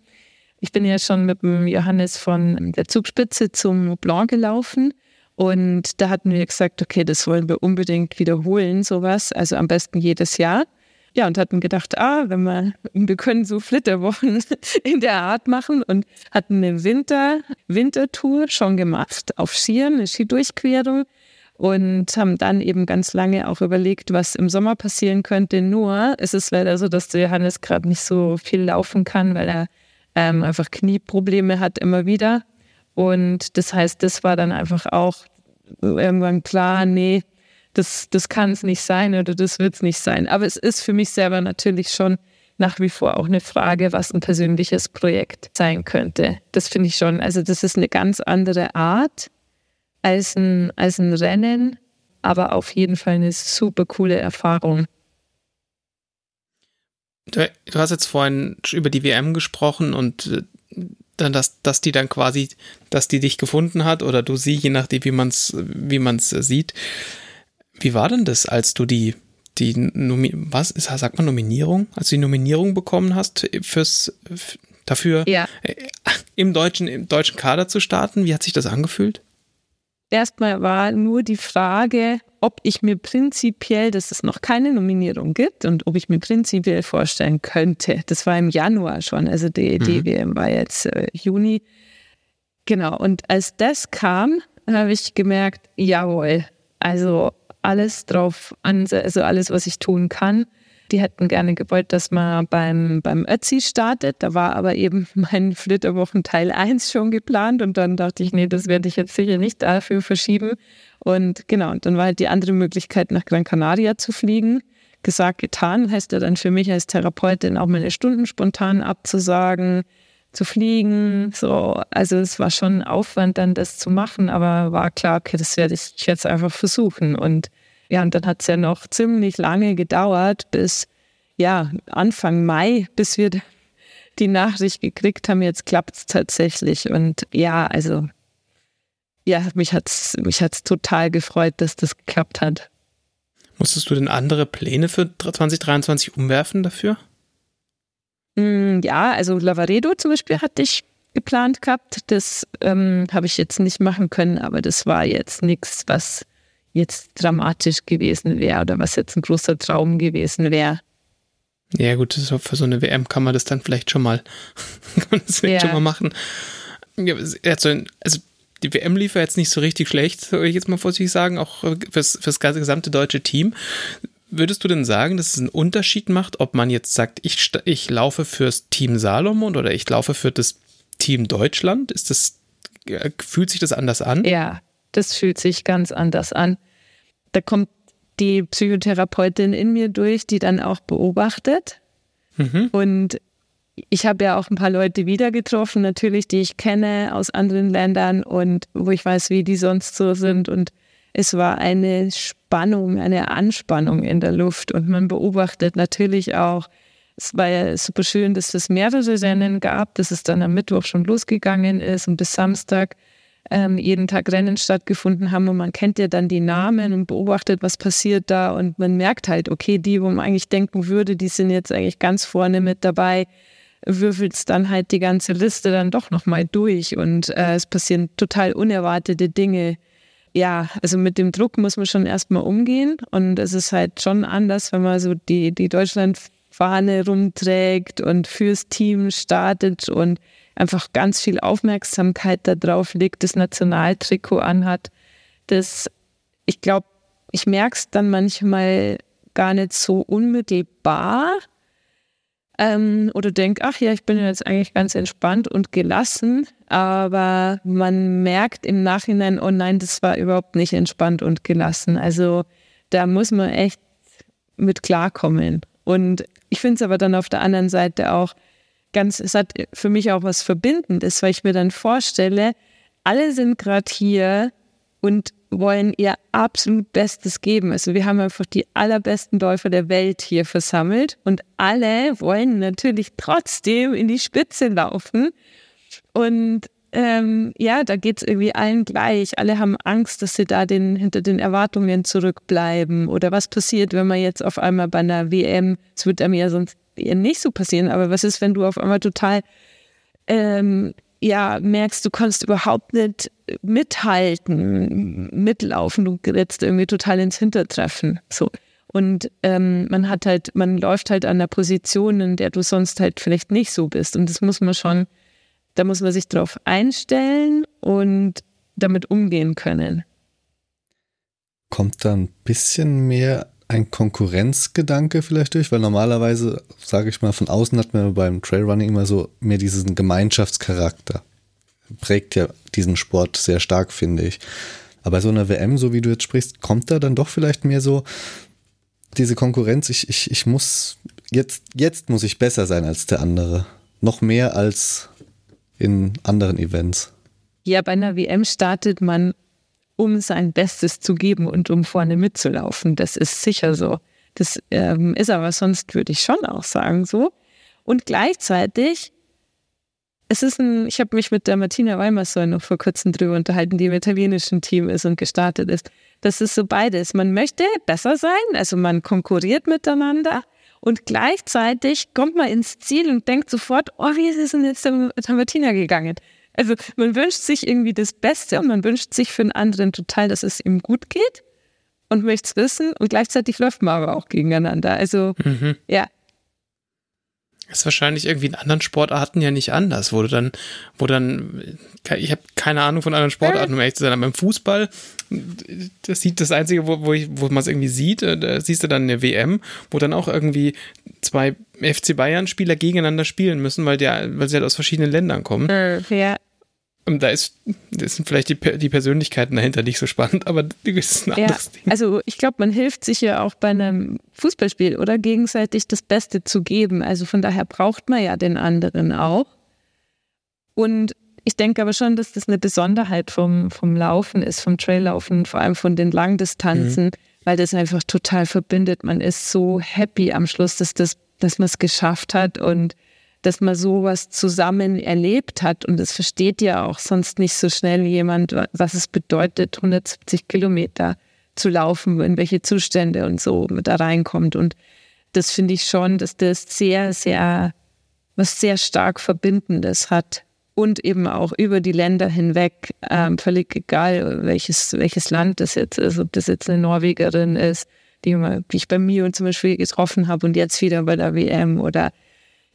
Ich bin ja schon mit dem Johannes von der Zugspitze zum Blanc gelaufen. Und da hatten wir gesagt, okay, das wollen wir unbedingt wiederholen, sowas. Also am besten jedes Jahr. Ja, und hatten gedacht, ah, wenn wir, wir können so Flitterwochen in der Art machen und hatten eine Winter, Wintertour schon gemacht auf Skiern, eine Skidurchquerung und haben dann eben ganz lange auch überlegt, was im Sommer passieren könnte. Nur es ist leider so, dass der Johannes gerade nicht so viel laufen kann, weil er ähm, einfach Knieprobleme hat immer wieder. Und das heißt, das war dann einfach auch irgendwann klar, nee, das, das kann es nicht sein oder das wird es nicht sein. Aber es ist für mich selber natürlich schon nach wie vor auch eine Frage, was ein persönliches Projekt sein könnte. Das finde ich schon. Also das ist eine ganz andere Art als ein, als ein Rennen, aber auf jeden Fall eine super coole Erfahrung. Du, du hast jetzt vorhin über die WM gesprochen und äh, dann, dass, dass die dann quasi, dass die dich gefunden hat oder du sie, je nachdem, wie man es wie man's sieht. Wie war denn das, als du die, die Nomi was ist, sagt man Nominierung, als du die Nominierung bekommen hast fürs dafür ja. Äh, im deutschen im deutschen Kader zu starten? Wie hat sich das angefühlt? Erstmal war nur die Frage, ob ich mir prinzipiell, dass es noch keine Nominierung gibt und ob ich mir prinzipiell vorstellen könnte. Das war im Januar schon, also die, mhm. WM war jetzt äh, Juni. Genau, und als das kam, habe ich gemerkt, jawohl, also alles drauf an, also alles, was ich tun kann. Die hätten gerne gewollt, dass man beim, beim Ötzi startet. Da war aber eben mein Flitterwochen Teil 1 schon geplant und dann dachte ich, nee, das werde ich jetzt sicher nicht dafür verschieben. Und genau, und dann war halt die andere Möglichkeit, nach Gran Canaria zu fliegen. Gesagt, getan, heißt ja dann für mich als Therapeutin auch meine Stunden spontan abzusagen zu fliegen. So, also es war schon Aufwand, dann das zu machen, aber war klar, okay, das werde ich jetzt einfach versuchen. Und ja, und dann hat es ja noch ziemlich lange gedauert, bis ja, Anfang Mai, bis wir die Nachricht gekriegt haben, jetzt klappt es tatsächlich. Und ja, also ja, mich hat es mich hat's total gefreut, dass das geklappt hat. Musstest du denn andere Pläne für 2023 umwerfen dafür? Mm, ja, also Lavaredo zum Beispiel hatte ich geplant gehabt. Das ähm, habe ich jetzt nicht machen können, aber das war jetzt nichts, was jetzt dramatisch gewesen wäre oder was jetzt ein großer Traum gewesen wäre. Ja, gut, für so eine WM kann man das dann vielleicht schon mal, kann man das vielleicht ja. schon mal machen. Ja, also, also die WM lief ja jetzt nicht so richtig schlecht, soll ich jetzt mal vorsichtig sagen, auch fürs, fürs gesamte deutsche Team. Würdest du denn sagen, dass es einen Unterschied macht, ob man jetzt sagt, ich, ich laufe fürs Team Salomon oder ich laufe für das Team Deutschland? Ist das, fühlt sich das anders an? Ja, das fühlt sich ganz anders an. Da kommt die Psychotherapeutin in mir durch, die dann auch beobachtet. Mhm. Und ich habe ja auch ein paar Leute wieder getroffen, natürlich, die ich kenne aus anderen Ländern und wo ich weiß, wie die sonst so sind. Und es war eine Spannung, eine Anspannung in der Luft und man beobachtet natürlich auch, es war ja super schön, dass es mehrere Rennen gab, dass es dann am Mittwoch schon losgegangen ist und bis Samstag ähm, jeden Tag Rennen stattgefunden haben und man kennt ja dann die Namen und beobachtet, was passiert da und man merkt halt, okay, die, wo man eigentlich denken würde, die sind jetzt eigentlich ganz vorne mit dabei. würfelst dann halt die ganze Liste dann doch nochmal durch und äh, es passieren total unerwartete Dinge. Ja, also mit dem Druck muss man schon erstmal umgehen und es ist halt schon anders, wenn man so die, die Deutschlandfahne rumträgt und fürs Team startet und einfach ganz viel Aufmerksamkeit darauf legt, das Nationaltrikot anhat. Das, ich glaube, ich merke es dann manchmal gar nicht so unmittelbar, ähm, oder denkt, ach ja, ich bin jetzt eigentlich ganz entspannt und gelassen, aber man merkt im Nachhinein, oh nein, das war überhaupt nicht entspannt und gelassen. Also da muss man echt mit klarkommen. Und ich finde es aber dann auf der anderen Seite auch ganz, es hat für mich auch was Verbindendes, weil ich mir dann vorstelle, alle sind gerade hier und wollen ihr absolut Bestes geben. Also wir haben einfach die allerbesten Läufer der Welt hier versammelt und alle wollen natürlich trotzdem in die Spitze laufen. Und ähm, ja, da geht es irgendwie allen gleich. Alle haben Angst, dass sie da den, hinter den Erwartungen zurückbleiben. Oder was passiert, wenn man jetzt auf einmal bei einer WM, es wird einem ja sonst eher nicht so passieren, aber was ist, wenn du auf einmal total ähm, ja, merkst, du kannst überhaupt nicht mithalten, mitlaufen, du gerätst irgendwie total ins Hintertreffen. So. Und ähm, man hat halt, man läuft halt an der Position, in der du sonst halt vielleicht nicht so bist. Und das muss man schon, da muss man sich drauf einstellen und damit umgehen können. Kommt da ein bisschen mehr ein Konkurrenzgedanke vielleicht durch? Weil normalerweise, sage ich mal, von außen hat man beim Trailrunning immer so mehr diesen Gemeinschaftscharakter. Prägt ja diesen Sport sehr stark, finde ich. Aber so eine WM, so wie du jetzt sprichst, kommt da dann doch vielleicht mehr so diese Konkurrenz, ich, ich, ich muss, jetzt, jetzt muss ich besser sein als der andere. Noch mehr als in anderen Events. Ja, bei einer WM startet man um sein Bestes zu geben und um vorne mitzulaufen. Das ist sicher so. Das ähm, ist aber sonst, würde ich schon auch sagen, so. Und gleichzeitig, es ist ein, ich habe mich mit der Martina Weimersoll noch vor kurzem drüber unterhalten, die im italienischen Team ist und gestartet ist. Das ist so beides. Man möchte besser sein, also man konkurriert miteinander. Und gleichzeitig kommt man ins Ziel und denkt sofort, oh, wie ist es denn jetzt der Martina gegangen? Also man wünscht sich irgendwie das Beste und man wünscht sich für einen anderen total, dass es ihm gut geht und möchte es wissen und gleichzeitig läuft man aber auch gegeneinander. Also mhm. ja. Das ist wahrscheinlich irgendwie in anderen Sportarten ja nicht anders, wo du dann, wo dann, ich habe keine Ahnung von anderen Sportarten, um ehrlich zu sein, aber im Fußball, das sieht das Einzige, wo, wo, wo man es irgendwie sieht, äh, da siehst du dann eine WM, wo dann auch irgendwie zwei FC Bayern-Spieler gegeneinander spielen müssen, weil, der, weil sie halt aus verschiedenen Ländern kommen. Äh, ja. Und da ist, das sind vielleicht die, die Persönlichkeiten dahinter nicht so spannend, aber das ist ein anderes ja, Ding. Also ich glaube, man hilft sich ja auch bei einem Fußballspiel oder gegenseitig das Beste zu geben. Also von daher braucht man ja den anderen auch. Und ich denke aber schon, dass das eine Besonderheit vom, vom Laufen ist, vom Traillaufen, vor allem von den Langdistanzen, mhm. weil das einfach total verbindet. Man ist so happy am Schluss, dass, das, dass man es geschafft hat und dass man sowas zusammen erlebt hat. Und es versteht ja auch sonst nicht so schnell jemand, was es bedeutet, 170 Kilometer zu laufen, in welche Zustände und so da reinkommt. Und das finde ich schon, dass das sehr, sehr, was sehr stark Verbindendes hat. Und eben auch über die Länder hinweg, ähm, völlig egal, welches, welches Land das jetzt ist, ob das jetzt eine Norwegerin ist, die, die ich bei mir zum Beispiel getroffen habe und jetzt wieder bei der WM oder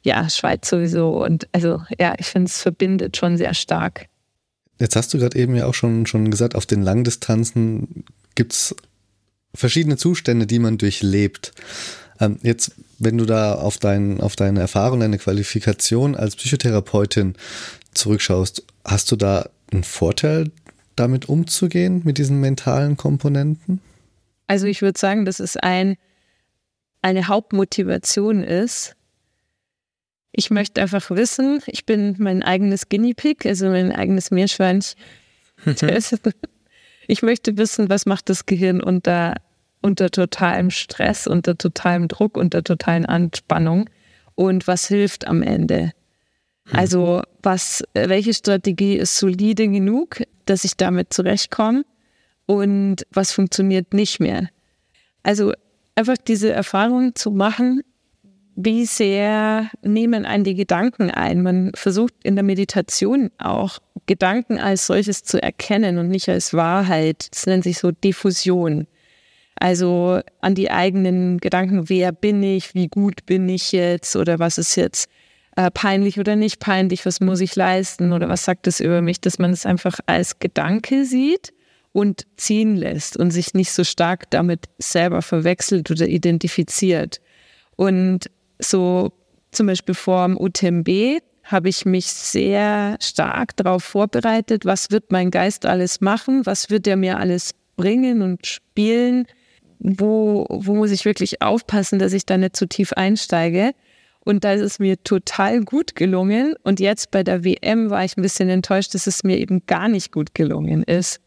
ja, Schweiz sowieso. Und also ja, ich finde, es verbindet schon sehr stark. Jetzt hast du gerade eben ja auch schon, schon gesagt, auf den Langdistanzen gibt es verschiedene Zustände, die man durchlebt. Ähm, jetzt, wenn du da auf, dein, auf deine Erfahrung, deine Qualifikation als Psychotherapeutin zurückschaust, hast du da einen Vorteil, damit umzugehen, mit diesen mentalen Komponenten? Also ich würde sagen, dass es ein, eine Hauptmotivation ist, ich möchte einfach wissen, ich bin mein eigenes Guinea Pig, also mein eigenes Meerschweinchen. ich möchte wissen, was macht das Gehirn unter, unter totalem Stress, unter totalem Druck, unter totalen Anspannung und was hilft am Ende. Mhm. Also was, welche Strategie ist solide genug, dass ich damit zurechtkomme und was funktioniert nicht mehr. Also einfach diese Erfahrung zu machen, wie sehr nehmen einen die Gedanken ein. Man versucht in der Meditation auch Gedanken als solches zu erkennen und nicht als Wahrheit. Das nennt sich so Diffusion. Also an die eigenen Gedanken, wer bin ich, wie gut bin ich jetzt oder was ist jetzt äh, peinlich oder nicht peinlich, was muss ich leisten oder was sagt es über mich, dass man es einfach als Gedanke sieht und ziehen lässt und sich nicht so stark damit selber verwechselt oder identifiziert. Und so zum Beispiel vor dem UTMB habe ich mich sehr stark darauf vorbereitet, was wird mein Geist alles machen, was wird er mir alles bringen und spielen, wo, wo muss ich wirklich aufpassen, dass ich da nicht zu tief einsteige. Und da ist es mir total gut gelungen. Und jetzt bei der WM war ich ein bisschen enttäuscht, dass es mir eben gar nicht gut gelungen ist.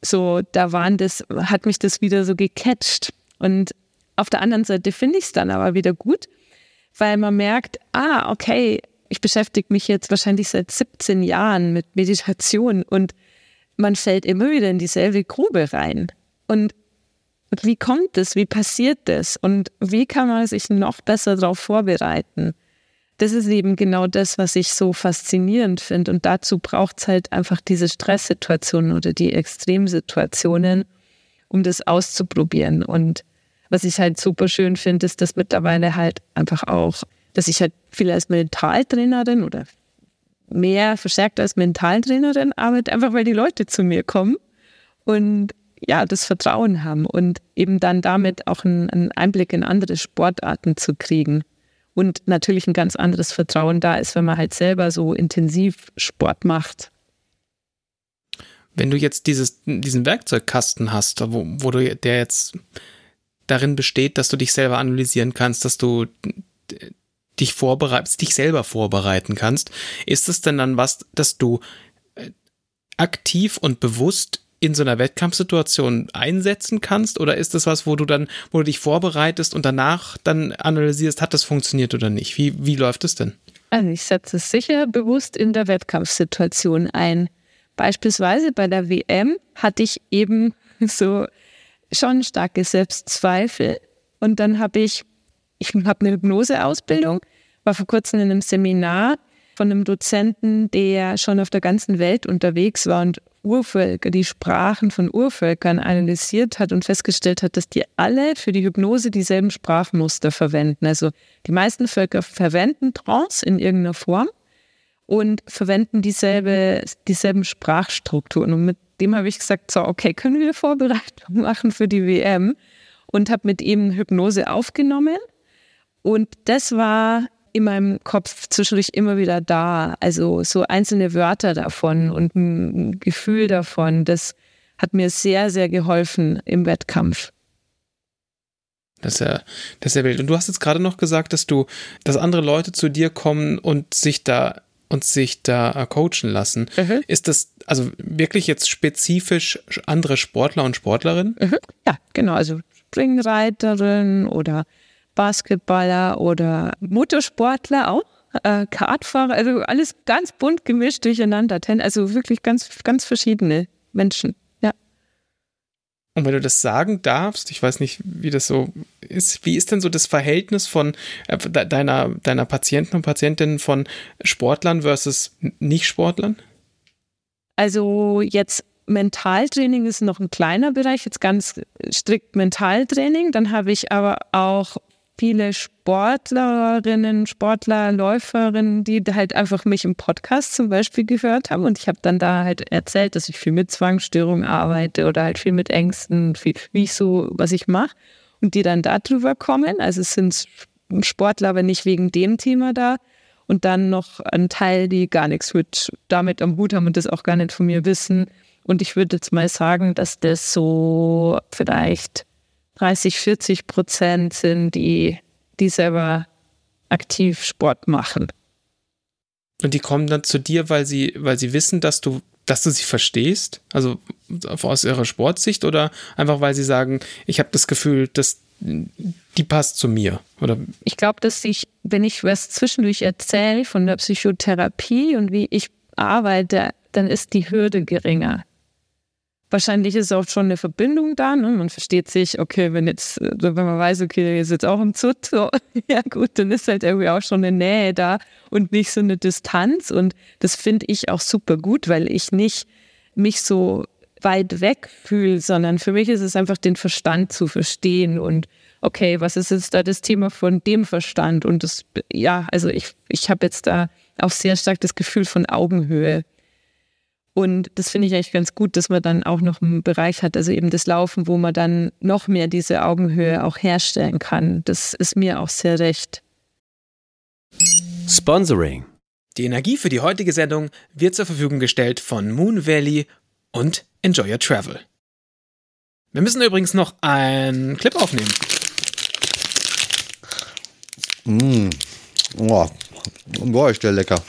So, da waren das, hat mich das wieder so gecatcht. Und auf der anderen Seite finde ich es dann aber wieder gut, weil man merkt, ah, okay, ich beschäftige mich jetzt wahrscheinlich seit 17 Jahren mit Meditation und man fällt immer wieder in dieselbe Grube rein. Und wie kommt das? Wie passiert das? Und wie kann man sich noch besser darauf vorbereiten? Das ist eben genau das, was ich so faszinierend finde. Und dazu braucht es halt einfach diese Stresssituationen oder die Extremsituationen, um das auszuprobieren. Und was ich halt super schön finde, ist, dass mittlerweile halt einfach auch, dass ich halt viel als Mentaltrainerin oder mehr verstärkt als Mentaltrainerin arbeite, einfach weil die Leute zu mir kommen und ja, das Vertrauen haben und eben dann damit auch einen, Einblick in andere Sportarten zu kriegen. Und natürlich ein ganz anderes Vertrauen da ist, wenn man halt selber so intensiv Sport macht. Wenn du jetzt dieses, diesen Werkzeugkasten hast, wo, wo du der jetzt darin besteht, dass du dich selber analysieren kannst, dass du dich vorbereitest, dich selber vorbereiten kannst, ist es denn dann was, dass du äh, aktiv und bewusst in so einer Wettkampfsituation einsetzen kannst? Oder ist das was, wo du dann, wo du dich vorbereitest und danach dann analysierst, hat das funktioniert oder nicht? Wie, wie läuft es denn? Also ich setze es sicher bewusst in der Wettkampfsituation ein. Beispielsweise bei der WM hatte ich eben so schon starke Selbstzweifel. Und dann habe ich, ich habe eine Hypnoseausbildung, war vor kurzem in einem Seminar von einem Dozenten, der schon auf der ganzen Welt unterwegs war und Urvölker, die Sprachen von Urvölkern analysiert hat und festgestellt hat, dass die alle für die Hypnose dieselben Sprachmuster verwenden. Also die meisten Völker verwenden Trance in irgendeiner Form und verwenden dieselbe, dieselben Sprachstrukturen. Und mit dem habe ich gesagt, so, okay, können wir Vorbereitung machen für die WM? Und habe mit ihm Hypnose aufgenommen. Und das war in meinem Kopf zwischendurch immer wieder da. Also so einzelne Wörter davon und ein Gefühl davon, das hat mir sehr, sehr geholfen im Wettkampf. Das ist ja, das ist ja wild. Und du hast jetzt gerade noch gesagt, dass du, dass andere Leute zu dir kommen und sich da und sich da coachen lassen. Mhm. Ist das also wirklich jetzt spezifisch andere Sportler und Sportlerinnen? Mhm. Ja, genau. Also Springreiterin oder Basketballer oder Motorsportler auch. Äh, Kartfahrer, also alles ganz bunt gemischt durcheinander. Also wirklich ganz, ganz verschiedene Menschen. Und wenn du das sagen darfst, ich weiß nicht, wie das so ist, wie ist denn so das Verhältnis von äh, deiner, deiner Patienten und Patientinnen von Sportlern versus Nicht-Sportlern? Also jetzt Mentaltraining ist noch ein kleiner Bereich, jetzt ganz strikt Mentaltraining. Dann habe ich aber auch viele Sportlerinnen, Sportler, Läuferinnen, die halt einfach mich im Podcast zum Beispiel gehört haben. Und ich habe dann da halt erzählt, dass ich viel mit Zwangsstörungen arbeite oder halt viel mit Ängsten, viel, wie ich so, was ich mache. Und die dann darüber kommen. Also es sind Sportler, aber nicht wegen dem Thema da. Und dann noch ein Teil, die gar nichts mit damit am Hut haben und das auch gar nicht von mir wissen. Und ich würde jetzt mal sagen, dass das so vielleicht 30, 40 Prozent sind, die, die selber aktiv Sport machen. Und die kommen dann zu dir, weil sie, weil sie wissen, dass du, dass du sie verstehst? Also aus ihrer Sportsicht oder einfach weil sie sagen, ich habe das Gefühl, dass die passt zu mir? Oder? Ich glaube, dass ich, wenn ich was zwischendurch erzähle von der Psychotherapie und wie ich arbeite, dann ist die Hürde geringer. Wahrscheinlich ist auch schon eine Verbindung da. Ne? Man versteht sich, okay, wenn jetzt, wenn man weiß, okay, der ist jetzt auch im Zut, so, ja gut, dann ist halt irgendwie auch schon eine Nähe da und nicht so eine Distanz. Und das finde ich auch super gut, weil ich nicht mich so weit weg fühle, sondern für mich ist es einfach den Verstand zu verstehen und okay, was ist jetzt da das Thema von dem Verstand? Und das, ja, also ich, ich habe jetzt da auch sehr stark das Gefühl von Augenhöhe. Und das finde ich eigentlich ganz gut, dass man dann auch noch einen Bereich hat, also eben das Laufen, wo man dann noch mehr diese Augenhöhe auch herstellen kann. Das ist mir auch sehr recht. Sponsoring. Die Energie für die heutige Sendung wird zur Verfügung gestellt von Moon Valley und Enjoy Your Travel. Wir müssen übrigens noch einen Clip aufnehmen. Mmh. Oh, boah, ist der lecker.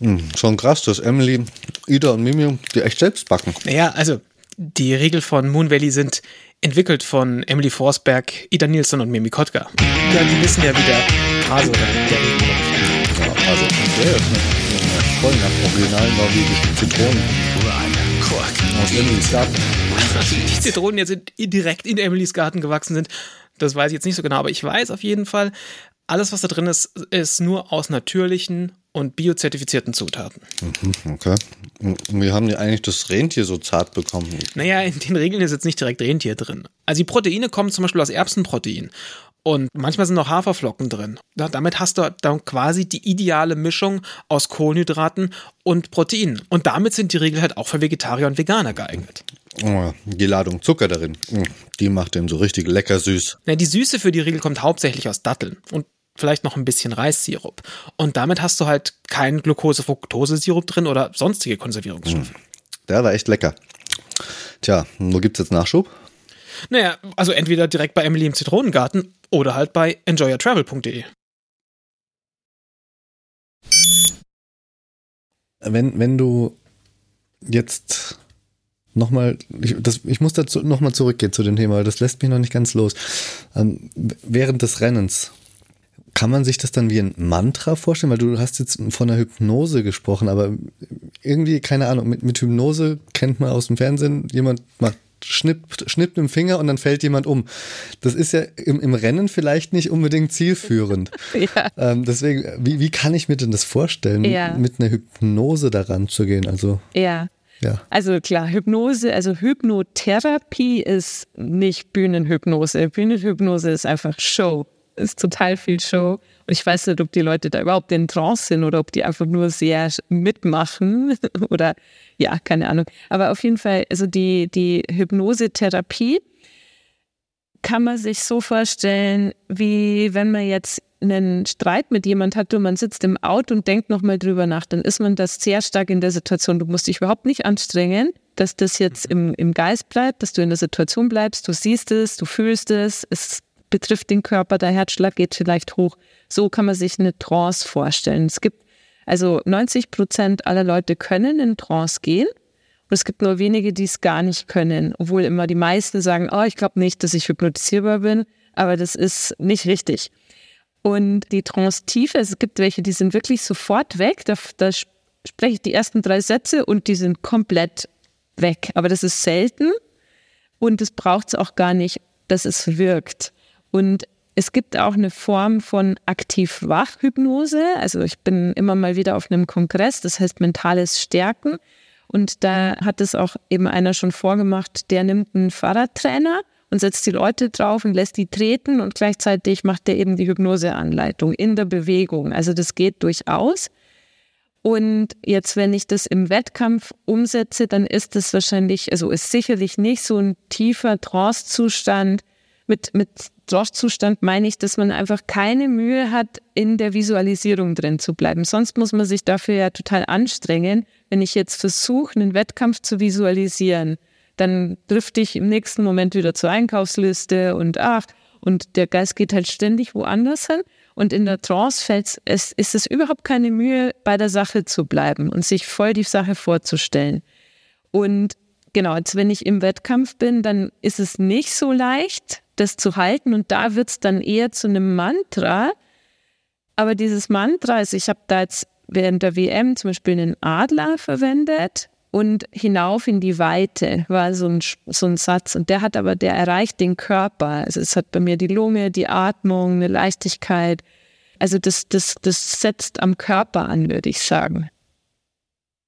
Mmh, schon krass, dass Emily, Ida und Mimi die echt selbst backen. Naja, also die Riegel von Moon Valley sind entwickelt von Emily Forsberg, Ida Nilsson und Mimi Kotka. Ja, die wissen ja, wie der Hase oder der Riegel Ja, also, der ist eine, voll nach original norwegischen Zitronen. Aus Emilys Garten. die Zitronen jetzt direkt in Emilys Garten gewachsen sind. Das weiß ich jetzt nicht so genau, aber ich weiß auf jeden Fall, alles, was da drin ist, ist nur aus natürlichen und biozertifizierten Zutaten. Mhm, okay. Und wie haben die eigentlich das Rentier so zart bekommen? Naja, in den Regeln ist jetzt nicht direkt Rentier drin. Also die Proteine kommen zum Beispiel aus Erbsenprotein. Und manchmal sind noch Haferflocken drin. Damit hast du dann quasi die ideale Mischung aus Kohlenhydraten und Proteinen. Und damit sind die Riegel halt auch für Vegetarier und Veganer geeignet. Oh, die Ladung Zucker darin, die macht den so richtig lecker süß. Ja, die Süße für die Riegel kommt hauptsächlich aus Datteln und vielleicht noch ein bisschen Reissirup. Und damit hast du halt keinen Glucose-Fructose-Sirup drin oder sonstige Konservierungsstoffe. Der war echt lecker. Tja, wo gibt's jetzt Nachschub? Naja, also entweder direkt bei Emily im Zitronengarten oder halt bei enjoyyourtravel.de. Wenn, wenn du jetzt nochmal, ich, ich muss dazu nochmal zurückgehen zu dem Thema, das lässt mich noch nicht ganz los. Ähm, während des Rennens, kann man sich das dann wie ein Mantra vorstellen? Weil du hast jetzt von der Hypnose gesprochen, aber irgendwie, keine Ahnung, mit, mit Hypnose kennt man aus dem Fernsehen, jemand macht schnippt, schnippt mit dem Finger und dann fällt jemand um. Das ist ja im, im Rennen vielleicht nicht unbedingt zielführend. ja. ähm, deswegen, wie, wie kann ich mir denn das vorstellen, ja. mit einer Hypnose daran zu gehen? Also, ja. Ja. Also klar, Hypnose, also Hypnotherapie ist nicht Bühnenhypnose. Bühnenhypnose ist einfach Show. Ist total viel Show. Und ich weiß nicht, ob die Leute da überhaupt in Trance sind oder ob die einfach nur sehr mitmachen oder ja, keine Ahnung. Aber auf jeden Fall, also die, die Hypnosetherapie kann man sich so vorstellen, wie wenn man jetzt einen Streit mit jemand hat und man sitzt im Auto und denkt nochmal drüber nach, dann ist man das sehr stark in der Situation. Du musst dich überhaupt nicht anstrengen, dass das jetzt im, im Geist bleibt, dass du in der Situation bleibst. Du siehst es, du fühlst es, es betrifft den Körper, der Herzschlag geht vielleicht hoch. So kann man sich eine Trance vorstellen. Es gibt also 90 Prozent aller Leute können in Trance gehen. Und es gibt nur wenige, die es gar nicht können. Obwohl immer die meisten sagen, oh, ich glaube nicht, dass ich hypnotisierbar bin. Aber das ist nicht richtig. Und die Trance-Tiefe, es gibt welche, die sind wirklich sofort weg. Da, da spreche ich die ersten drei Sätze und die sind komplett weg. Aber das ist selten und es braucht es auch gar nicht, dass es wirkt. Und es gibt auch eine Form von Aktiv-Wach-Hypnose. Also ich bin immer mal wieder auf einem Kongress, das heißt mentales Stärken. Und da hat es auch eben einer schon vorgemacht, der nimmt einen Fahrradtrainer und setzt die Leute drauf und lässt die treten und gleichzeitig macht der eben die Hypnoseanleitung in der Bewegung. Also das geht durchaus. Und jetzt, wenn ich das im Wettkampf umsetze, dann ist das wahrscheinlich, also ist sicherlich nicht so ein tiefer Trance-Zustand, mit, mit Droschzustand meine ich, dass man einfach keine Mühe hat, in der Visualisierung drin zu bleiben. Sonst muss man sich dafür ja total anstrengen. Wenn ich jetzt versuche, einen Wettkampf zu visualisieren, dann drifte ich im nächsten Moment wieder zur Einkaufsliste und ach, und der Geist geht halt ständig woanders hin. Und in der Trance fällt es, ist es überhaupt keine Mühe, bei der Sache zu bleiben und sich voll die Sache vorzustellen. Und genau, jetzt wenn ich im Wettkampf bin, dann ist es nicht so leicht, das zu halten. Und da wird es dann eher zu einem Mantra. Aber dieses Mantra, also ich habe da jetzt während der WM zum Beispiel einen Adler verwendet und hinauf in die Weite war so ein, so ein Satz. Und der hat aber, der erreicht den Körper. Also es hat bei mir die Lunge, die Atmung, eine Leichtigkeit. Also das, das, das setzt am Körper an, würde ich sagen.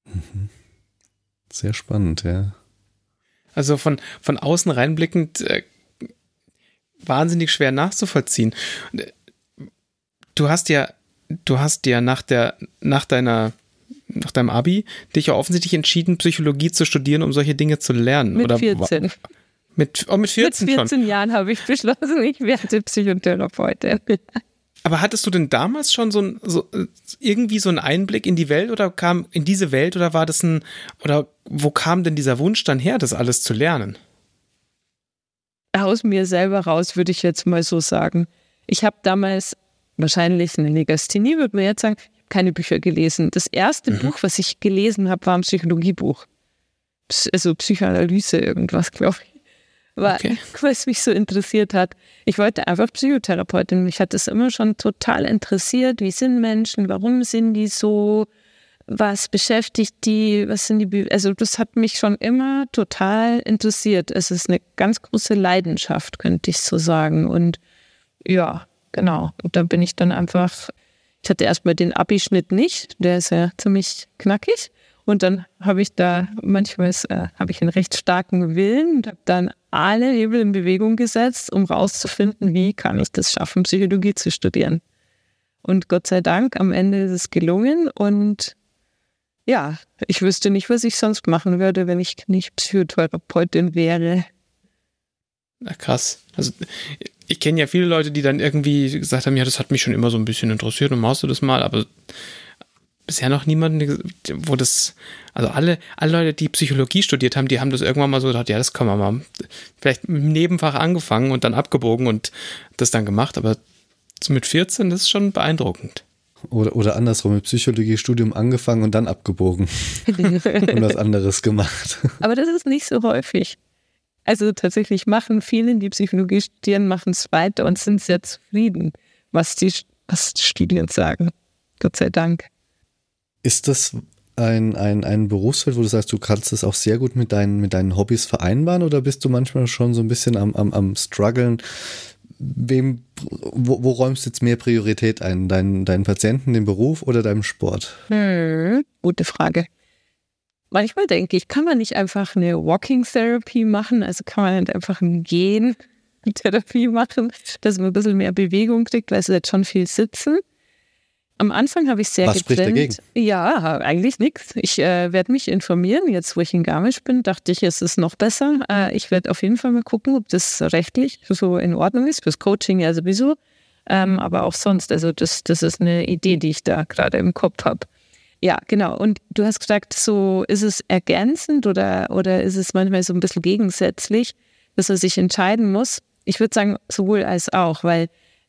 Mhm. Sehr spannend, ja. Also von, von außen reinblickend äh, wahnsinnig schwer nachzuvollziehen. Du hast ja, du hast ja nach der, nach deiner nach deinem Abi dich ja offensichtlich entschieden, Psychologie zu studieren, um solche Dinge zu lernen. Mit oder 14. Mit, oh, mit 14, mit 14 schon. Jahren habe ich beschlossen, ich werde Psychotherapeutin. Aber hattest du denn damals schon so, ein, so irgendwie so einen Einblick in die Welt oder kam in diese Welt oder war das ein oder wo kam denn dieser Wunsch dann her, das alles zu lernen? Aus mir selber raus, würde ich jetzt mal so sagen. Ich habe damals wahrscheinlich eine Legasthenie, würde man jetzt sagen, keine Bücher gelesen. Das erste mhm. Buch, was ich gelesen habe, war ein Psychologiebuch. Also Psychoanalyse, irgendwas, glaube ich. Weil, okay. es mich so interessiert hat. Ich wollte einfach Psychotherapeutin. Mich hat das immer schon total interessiert. Wie sind Menschen? Warum sind die so? Was beschäftigt die? Was sind die? also, das hat mich schon immer total interessiert. Es ist eine ganz große Leidenschaft, könnte ich so sagen. Und ja, genau. Und da bin ich dann einfach ich hatte erstmal den Abischnitt nicht, der ist ja ziemlich knackig. Und dann habe ich da manchmal äh, habe ich einen recht starken Willen und habe dann alle Hebel in Bewegung gesetzt, um rauszufinden, wie kann ich das schaffen, Psychologie zu studieren. Und Gott sei Dank, am Ende ist es gelungen und ja, ich wüsste nicht, was ich sonst machen würde, wenn ich nicht Psychotherapeutin wäre. Na krass. Also ich kenne ja viele Leute, die dann irgendwie gesagt haben, ja, das hat mich schon immer so ein bisschen interessiert und machst du das mal, aber bisher noch niemanden, wo das, also alle, alle Leute, die Psychologie studiert haben, die haben das irgendwann mal so gedacht, ja, das kann man mal, vielleicht mit dem Nebenfach angefangen und dann abgebogen und das dann gemacht, aber mit 14, das ist schon beeindruckend. Oder, oder andersrum, mit Psychologiestudium angefangen und dann abgebogen und was anderes gemacht. Aber das ist nicht so häufig. Also tatsächlich machen viele, die Psychologie studieren, machen es weiter und sind sehr zufrieden, was die, was die Studien sagen. Gott sei Dank. Ist das ein, ein, ein Berufsfeld, wo du sagst, du kannst es auch sehr gut mit deinen, mit deinen Hobbys vereinbaren oder bist du manchmal schon so ein bisschen am, am, am struggeln? Wem, wo, wo räumst du jetzt mehr Priorität ein? Deinen, deinen Patienten, dem Beruf oder deinem Sport? Hm, gute Frage. Manchmal denke ich, kann man nicht einfach eine Walking Therapy machen? Also kann man nicht einfach ein Gehen Therapie machen, dass man ein bisschen mehr Bewegung kriegt, weil es jetzt schon viel sitzen. Am Anfang habe ich sehr Was getrennt. Spricht dagegen? Ja, eigentlich nichts. Ich äh, werde mich informieren. Jetzt, wo ich in Garmisch bin, dachte ich, es ist noch besser. Äh, ich werde auf jeden Fall mal gucken, ob das rechtlich so in Ordnung ist. Fürs Coaching ja sowieso. Ähm, aber auch sonst. Also das, das ist eine Idee, die ich da gerade im Kopf habe. Ja, genau. Und du hast gesagt, so ist es ergänzend oder, oder ist es manchmal so ein bisschen gegensätzlich, dass er sich entscheiden muss? Ich würde sagen, sowohl als auch, weil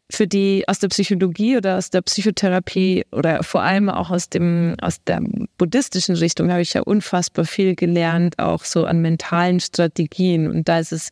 für die aus der Psychologie oder aus der Psychotherapie oder vor allem auch aus dem aus der buddhistischen Richtung habe ich ja unfassbar viel gelernt, auch so an mentalen Strategien. Und da ist es,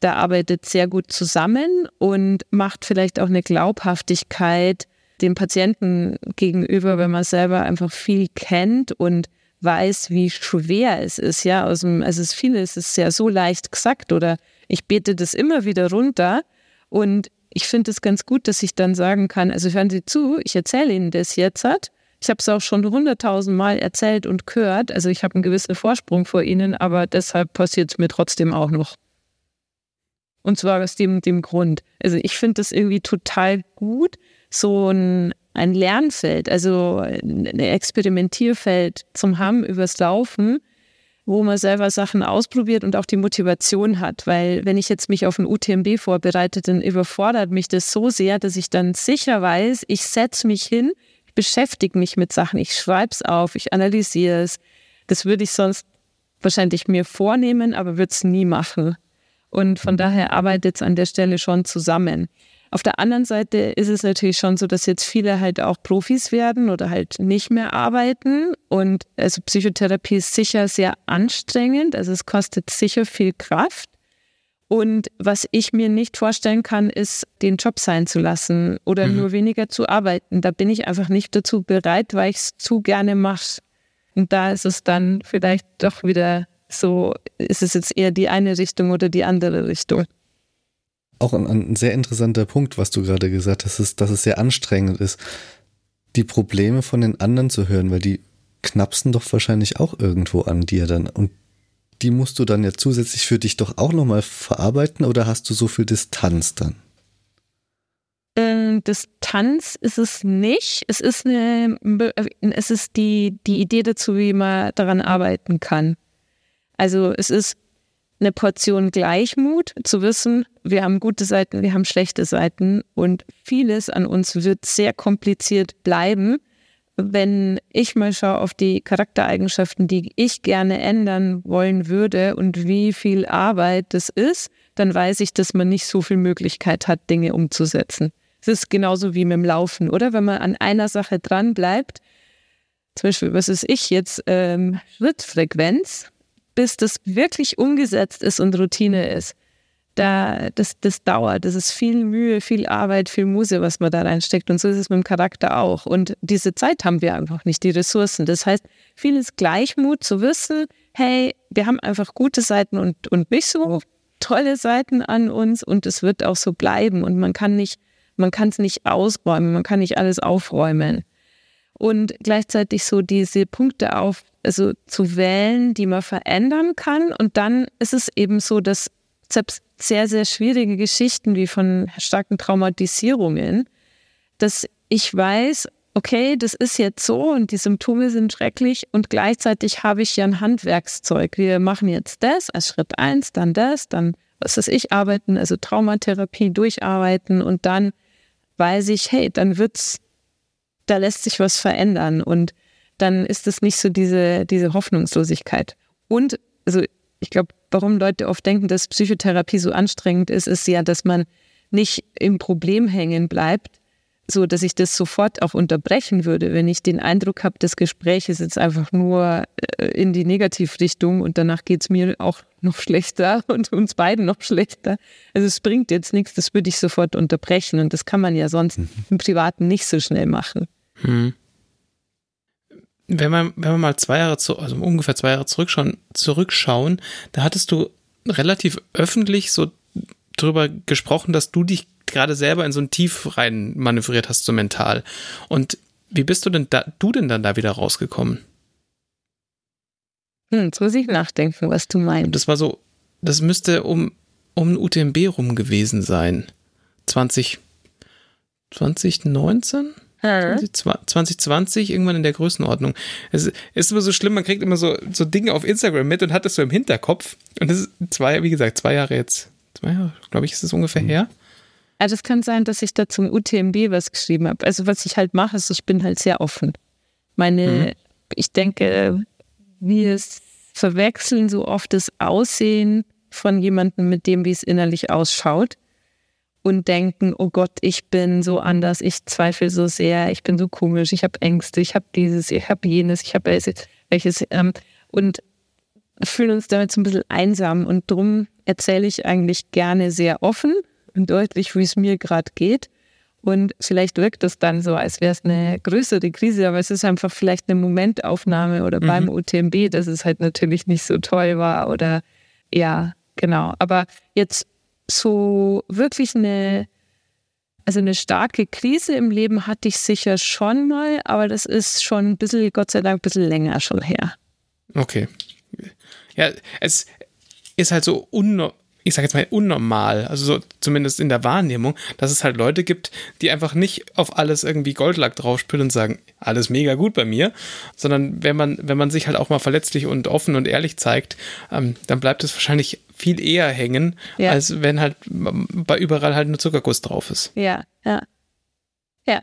da arbeitet sehr gut zusammen und macht vielleicht auch eine Glaubhaftigkeit dem Patienten gegenüber, wenn man selber einfach viel kennt und weiß, wie schwer es ist, ja, aus dem, also es viele, es ist ja so leicht gesagt oder ich bete das immer wieder runter und ich finde es ganz gut, dass ich dann sagen kann, also hören Sie zu, ich erzähle Ihnen das jetzt hat. Ich habe es auch schon hunderttausend Mal erzählt und gehört, also ich habe einen gewissen Vorsprung vor Ihnen, aber deshalb passiert es mir trotzdem auch noch. Und zwar aus dem, dem Grund. Also ich finde das irgendwie total gut, so ein, ein Lernfeld, also ein Experimentierfeld zum haben übers Laufen, wo man selber Sachen ausprobiert und auch die Motivation hat. Weil wenn ich jetzt mich auf ein UTMB vorbereite, dann überfordert mich das so sehr, dass ich dann sicher weiß, ich setze mich hin, beschäftige mich mit Sachen, ich schreibe es auf, ich analysiere es. Das würde ich sonst wahrscheinlich mir vornehmen, aber würde es nie machen. Und von daher arbeitet es an der Stelle schon zusammen. Auf der anderen Seite ist es natürlich schon so, dass jetzt viele halt auch Profis werden oder halt nicht mehr arbeiten. Und also Psychotherapie ist sicher sehr anstrengend. Also es kostet sicher viel Kraft. Und was ich mir nicht vorstellen kann, ist, den Job sein zu lassen oder mhm. nur weniger zu arbeiten. Da bin ich einfach nicht dazu bereit, weil ich es zu gerne mache. Und da ist es dann vielleicht doch wieder so, ist es jetzt eher die eine Richtung oder die andere Richtung. Auch ein, ein sehr interessanter Punkt, was du gerade gesagt hast, ist, dass es sehr anstrengend ist, die Probleme von den anderen zu hören, weil die knapsen doch wahrscheinlich auch irgendwo an dir dann. Und die musst du dann ja zusätzlich für dich doch auch nochmal verarbeiten oder hast du so viel Distanz dann? Ähm, Distanz ist es nicht. Es ist eine, es ist die, die Idee dazu, wie man daran arbeiten kann. Also es ist eine Portion Gleichmut zu wissen, wir haben gute Seiten, wir haben schlechte Seiten und vieles an uns wird sehr kompliziert bleiben. Wenn ich mal schaue auf die Charaktereigenschaften, die ich gerne ändern wollen würde und wie viel Arbeit das ist, dann weiß ich, dass man nicht so viel Möglichkeit hat, Dinge umzusetzen. Es ist genauso wie mit dem Laufen, oder? Wenn man an einer Sache dran bleibt, zum Beispiel, was ist ich jetzt, ähm, Schrittfrequenz, bis das wirklich umgesetzt ist und Routine ist. Da, das, das dauert, das ist viel Mühe, viel Arbeit, viel Muse, was man da reinsteckt. Und so ist es mit dem Charakter auch. Und diese Zeit haben wir einfach nicht, die Ressourcen. Das heißt, vieles Gleichmut zu wissen, hey, wir haben einfach gute Seiten und, und nicht so tolle Seiten an uns und es wird auch so bleiben. Und man kann nicht man kann es nicht ausräumen, man kann nicht alles aufräumen. Und gleichzeitig so diese Punkte auf, also zu wählen, die man verändern kann. Und dann ist es eben so, dass selbst sehr, sehr schwierige Geschichten wie von starken Traumatisierungen, dass ich weiß, okay, das ist jetzt so und die Symptome sind schrecklich und gleichzeitig habe ich ja ein Handwerkszeug. Wir machen jetzt das als Schritt eins, dann das, dann was weiß ich, arbeiten, also Traumatherapie durcharbeiten und dann weiß ich, hey, dann wird's, da lässt sich was verändern und dann ist es nicht so diese, diese Hoffnungslosigkeit. Und, also ich glaube, warum Leute oft denken, dass Psychotherapie so anstrengend ist, ist ja, dass man nicht im Problem hängen bleibt, so dass ich das sofort auch unterbrechen würde, wenn ich den Eindruck habe, das Gespräch ist jetzt einfach nur äh, in die Negativrichtung und danach geht es mir auch noch schlechter und uns beiden noch schlechter. Also es bringt jetzt nichts, das würde ich sofort unterbrechen und das kann man ja sonst mhm. im Privaten nicht so schnell machen. Hm. Wenn wir, wenn wir mal zwei Jahre, zu, also ungefähr zwei Jahre zurückschauen, zurückschauen, da hattest du relativ öffentlich so drüber gesprochen, dass du dich gerade selber in so ein Tief rein manövriert hast, so mental. Und wie bist du denn da, du denn dann da wieder rausgekommen? Hm, jetzt muss ich nachdenken, was du meinst. Das war so, das müsste um, um ein UTMB rum gewesen sein. 20, 2019? 2020, irgendwann in der Größenordnung. Es ist immer so schlimm, man kriegt immer so, so Dinge auf Instagram mit und hat das so im Hinterkopf. Und das ist zwei, wie gesagt, zwei Jahre jetzt, zwei Jahre, glaube ich, ist es ungefähr mhm. her. Also es kann sein, dass ich da zum UTMB was geschrieben habe. Also was ich halt mache, ist, ich bin halt sehr offen. Meine, mhm. ich denke, wir verwechseln so oft das Aussehen von jemandem mit dem, wie es innerlich ausschaut und denken, oh Gott, ich bin so anders, ich zweifle so sehr, ich bin so komisch, ich habe Ängste, ich habe dieses, ich habe jenes, ich habe welches, ähm, und fühlen uns damit so ein bisschen einsam und darum erzähle ich eigentlich gerne sehr offen deutlich, wie es mir gerade geht. Und vielleicht wirkt es dann so, als wäre es eine größere Krise, aber es ist einfach vielleicht eine Momentaufnahme oder mhm. beim UTMB, dass es halt natürlich nicht so toll war oder ja, genau. Aber jetzt so wirklich eine, also eine starke Krise im Leben hatte ich sicher schon mal, aber das ist schon ein bisschen, Gott sei Dank, ein bisschen länger schon her. Okay. Ja, es ist halt so un ich sage jetzt mal, unnormal, also so zumindest in der Wahrnehmung, dass es halt Leute gibt, die einfach nicht auf alles irgendwie Goldlack draufspülen und sagen, alles mega gut bei mir, sondern wenn man, wenn man sich halt auch mal verletzlich und offen und ehrlich zeigt, ähm, dann bleibt es wahrscheinlich viel eher hängen, ja. als wenn halt bei überall halt nur Zuckerguss drauf ist. Ja, ja. Ja.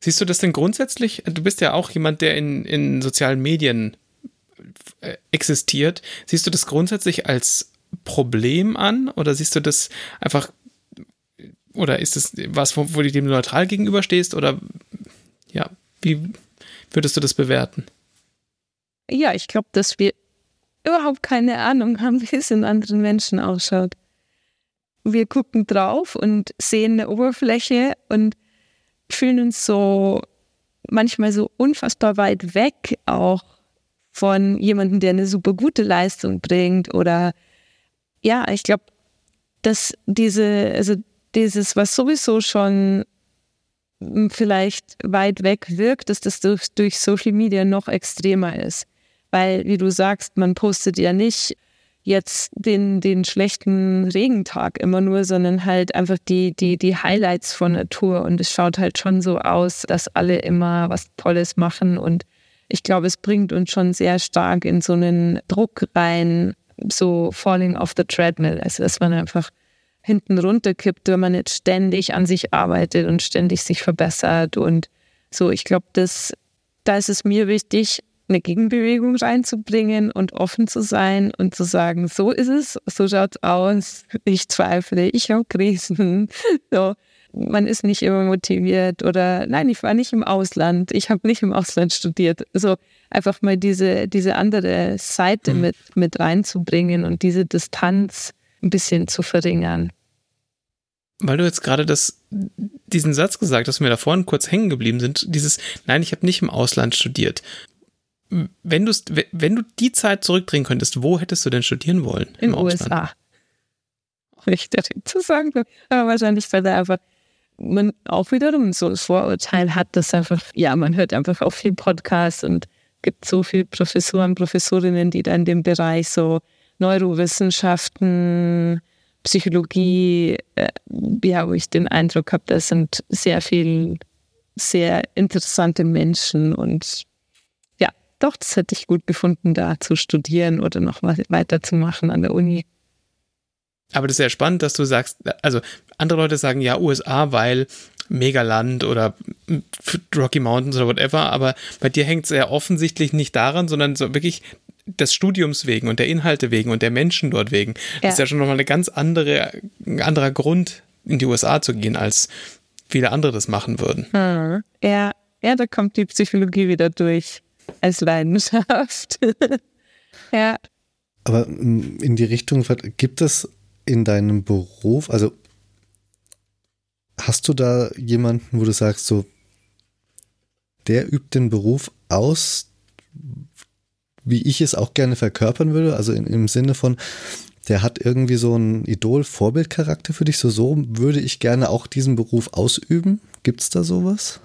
Siehst du das denn grundsätzlich? Du bist ja auch jemand, der in, in sozialen Medien äh, existiert. Siehst du das grundsätzlich als Problem an oder siehst du das einfach oder ist es was, wo, wo du dem neutral gegenüberstehst oder ja, wie würdest du das bewerten? Ja, ich glaube, dass wir überhaupt keine Ahnung haben, wie es in anderen Menschen ausschaut. Wir gucken drauf und sehen eine Oberfläche und fühlen uns so manchmal so unfassbar weit weg auch von jemandem, der eine super gute Leistung bringt oder ja, ich glaube, dass diese, also dieses, was sowieso schon vielleicht weit weg wirkt, dass das durch, durch Social Media noch extremer ist. Weil, wie du sagst, man postet ja nicht jetzt den, den schlechten Regentag immer nur, sondern halt einfach die, die, die Highlights von Natur. Und es schaut halt schon so aus, dass alle immer was Tolles machen. Und ich glaube, es bringt uns schon sehr stark in so einen Druck rein, so falling off the treadmill. Also, dass man einfach hinten runterkippt, wenn man jetzt ständig an sich arbeitet und ständig sich verbessert. Und so, ich glaube, das, da ist es mir wichtig, eine Gegenbewegung reinzubringen und offen zu sein und zu sagen, so ist es, so schaut's aus, ich zweifle, ich habe Krisen. So, man ist nicht immer motiviert oder nein, ich war nicht im Ausland, ich habe nicht im Ausland studiert. So einfach mal diese, diese andere Seite mhm. mit, mit reinzubringen und diese Distanz ein bisschen zu verringern. Weil du jetzt gerade das, diesen Satz gesagt hast, mir da vorhin kurz hängen geblieben sind, dieses, nein, ich habe nicht im Ausland studiert. Wenn, du's, wenn du die Zeit zurückdrehen könntest, wo hättest du denn studieren wollen? In den USA. Ich zu sagen, aber wahrscheinlich, weil da einfach man auch wiederum so das Vorurteil hat, dass einfach, ja, man hört einfach auch viel Podcasts und gibt so viele Professoren, Professorinnen, die da in dem Bereich so Neurowissenschaften, Psychologie, äh, ja, wo ich den Eindruck habe, das sind sehr viele sehr interessante Menschen und ja, doch, das hätte ich gut gefunden, da zu studieren oder noch weiterzumachen an der Uni. Aber das ist sehr spannend, dass du sagst, also andere Leute sagen ja USA, weil Megaland oder Rocky Mountains oder whatever, aber bei dir hängt es sehr offensichtlich nicht daran, sondern so wirklich des Studiums wegen und der Inhalte wegen und der Menschen dort wegen. Ja. Das ist ja schon nochmal eine ganz andere, ein anderer Grund, in die USA zu gehen, als viele andere das machen würden. Hm. Ja, ja, da kommt die Psychologie wieder durch als Leidenschaft. ja. Aber mm, in die Richtung, gibt es in deinem Beruf, also hast du da jemanden, wo du sagst, so, der übt den Beruf aus, wie ich es auch gerne verkörpern würde, also in, im Sinne von, der hat irgendwie so einen Idol-Vorbildcharakter für dich, so, so würde ich gerne auch diesen Beruf ausüben. Gibt es da sowas?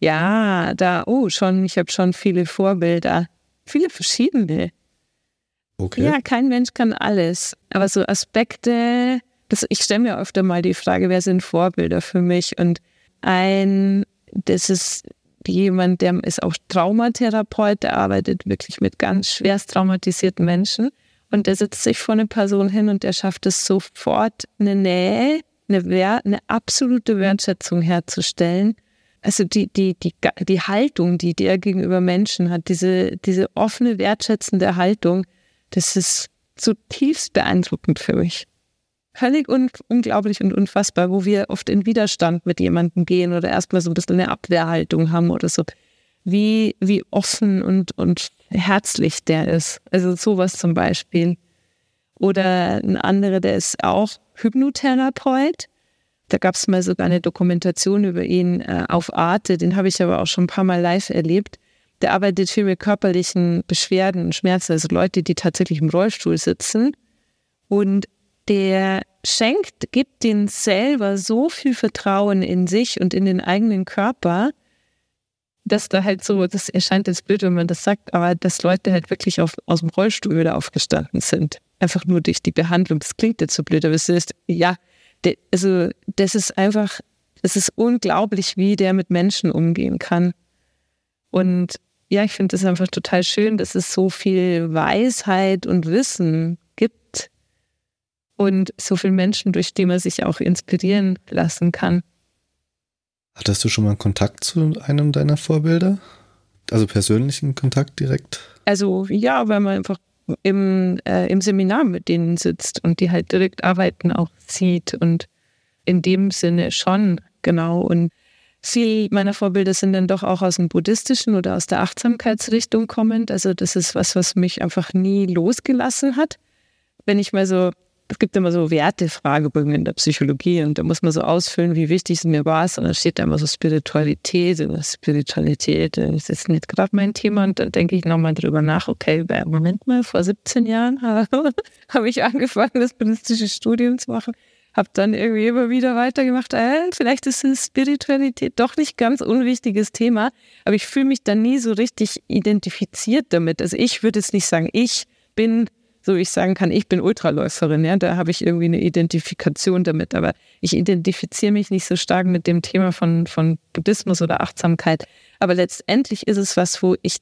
Ja, da, oh, schon, ich habe schon viele Vorbilder, viele verschiedene. Okay. Ja, kein Mensch kann alles, aber so Aspekte, das, ich stelle mir öfter mal die Frage, wer sind Vorbilder für mich? Und ein, das ist jemand, der ist auch Traumatherapeut, der arbeitet wirklich mit ganz schwerst traumatisierten Menschen. Und der setzt sich vor eine Person hin und der schafft es sofort, eine Nähe, eine, Wert, eine absolute Wertschätzung herzustellen. Also die, die, die, die Haltung, die der gegenüber Menschen hat, diese, diese offene, wertschätzende Haltung, das ist zutiefst beeindruckend für mich völlig un unglaublich und unfassbar, wo wir oft in Widerstand mit jemandem gehen oder erstmal so ein bisschen eine Abwehrhaltung haben oder so. Wie, wie offen und, und herzlich der ist. Also sowas zum Beispiel. Oder ein anderer, der ist auch Hypnotherapeut. Da gab es mal sogar eine Dokumentation über ihn äh, auf Arte, den habe ich aber auch schon ein paar Mal live erlebt. Der arbeitet viel mit körperlichen Beschwerden und Schmerzen, also Leute, die tatsächlich im Rollstuhl sitzen. Und der schenkt, gibt den selber so viel Vertrauen in sich und in den eigenen Körper, dass da halt so, das erscheint jetzt blöd, wenn man das sagt, aber dass Leute halt wirklich auf, aus dem Rollstuhl wieder aufgestanden sind. Einfach nur durch die Behandlung. Das klingt jetzt so blöd, aber es ist, ja, also das ist einfach, es ist unglaublich, wie der mit Menschen umgehen kann. Und ja, ich finde es einfach total schön, dass es so viel Weisheit und Wissen gibt und so viele Menschen, durch die man sich auch inspirieren lassen kann. Hattest du schon mal Kontakt zu einem deiner Vorbilder? Also persönlichen Kontakt direkt? Also ja, weil man einfach im, äh, im Seminar mit denen sitzt und die halt direkt arbeiten auch sieht und in dem Sinne schon, genau. Und viele meiner Vorbilder sind dann doch auch aus dem buddhistischen oder aus der Achtsamkeitsrichtung kommend. Also das ist was, was mich einfach nie losgelassen hat. Wenn ich mal so es gibt immer so Wertefragebögen in der Psychologie und da muss man so ausfüllen, wie wichtig es mir war. Und dann steht da immer so Spiritualität und Spiritualität, das ist nicht gerade mein Thema. Und dann denke ich nochmal drüber nach, okay, Moment mal, vor 17 Jahren habe ich angefangen, das buddhistische Studium zu machen habe dann irgendwie immer wieder weitergemacht. Äh, vielleicht ist Spiritualität doch nicht ganz unwichtiges Thema, aber ich fühle mich dann nie so richtig identifiziert damit. Also ich würde jetzt nicht sagen, ich bin, so ich sagen kann, ich bin Ultraläuferin. Ja, da habe ich irgendwie eine Identifikation damit, aber ich identifiziere mich nicht so stark mit dem Thema von, von Buddhismus oder Achtsamkeit. Aber letztendlich ist es was, wo ich,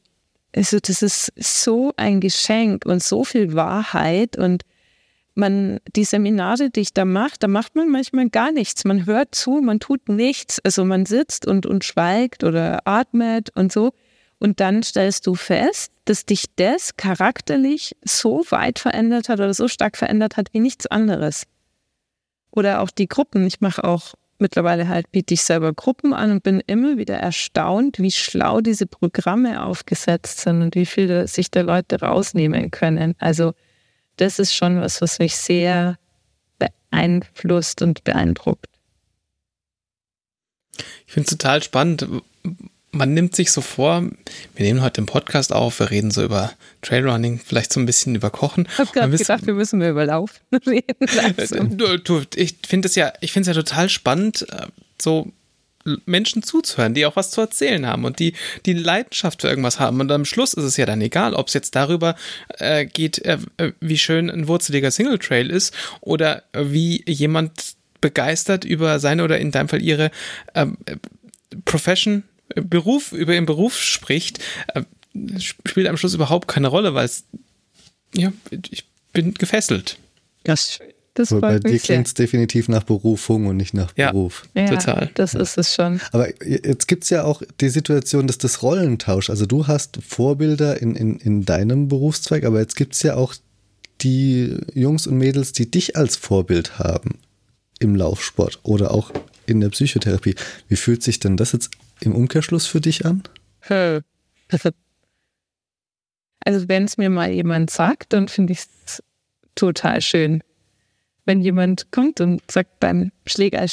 also das ist so ein Geschenk und so viel Wahrheit und man, die Seminare, die ich da mache, da macht man manchmal gar nichts. Man hört zu, man tut nichts. Also man sitzt und, und schweigt oder atmet und so. Und dann stellst du fest, dass dich das charakterlich so weit verändert hat oder so stark verändert hat wie nichts anderes. Oder auch die Gruppen. Ich mache auch mittlerweile halt, biete ich selber Gruppen an und bin immer wieder erstaunt, wie schlau diese Programme aufgesetzt sind und wie viel sich da Leute rausnehmen können. Also das ist schon was, was mich sehr beeinflusst und beeindruckt. Ich finde es total spannend. Man nimmt sich so vor, wir nehmen heute den Podcast auf, wir reden so über Trailrunning, vielleicht so ein bisschen über Kochen. Ich habe gerade gedacht, wir müssen mehr über Laufen reden. ich finde es ja, ich finde es ja total spannend, äh, so Menschen zuzuhören, die auch was zu erzählen haben und die die Leidenschaft für irgendwas haben. Und am Schluss ist es ja dann egal, ob es jetzt darüber äh, geht, äh, äh wie schön ein wurzeliger Single Trail ist oder wie jemand begeistert über seine oder in deinem Fall ihre ähm, äh, Profession, Beruf, über ihren Beruf spricht, äh, spielt am Schluss überhaupt keine Rolle, weil es, ja, ich bin gefesselt. Das. Das Aber bei dir klingt es definitiv nach Berufung und nicht nach ja, Beruf. Ja, total. Das ist es schon. Aber jetzt gibt es ja auch die Situation, dass das Rollentausch, also du hast Vorbilder in, in, in deinem Berufszweig, aber jetzt gibt es ja auch die Jungs und Mädels, die dich als Vorbild haben im Laufsport oder auch in der Psychotherapie. Wie fühlt sich denn das jetzt im Umkehrschluss für dich an? Also wenn es mir mal jemand sagt, dann finde ich es total schön wenn jemand kommt und sagt beim Schläger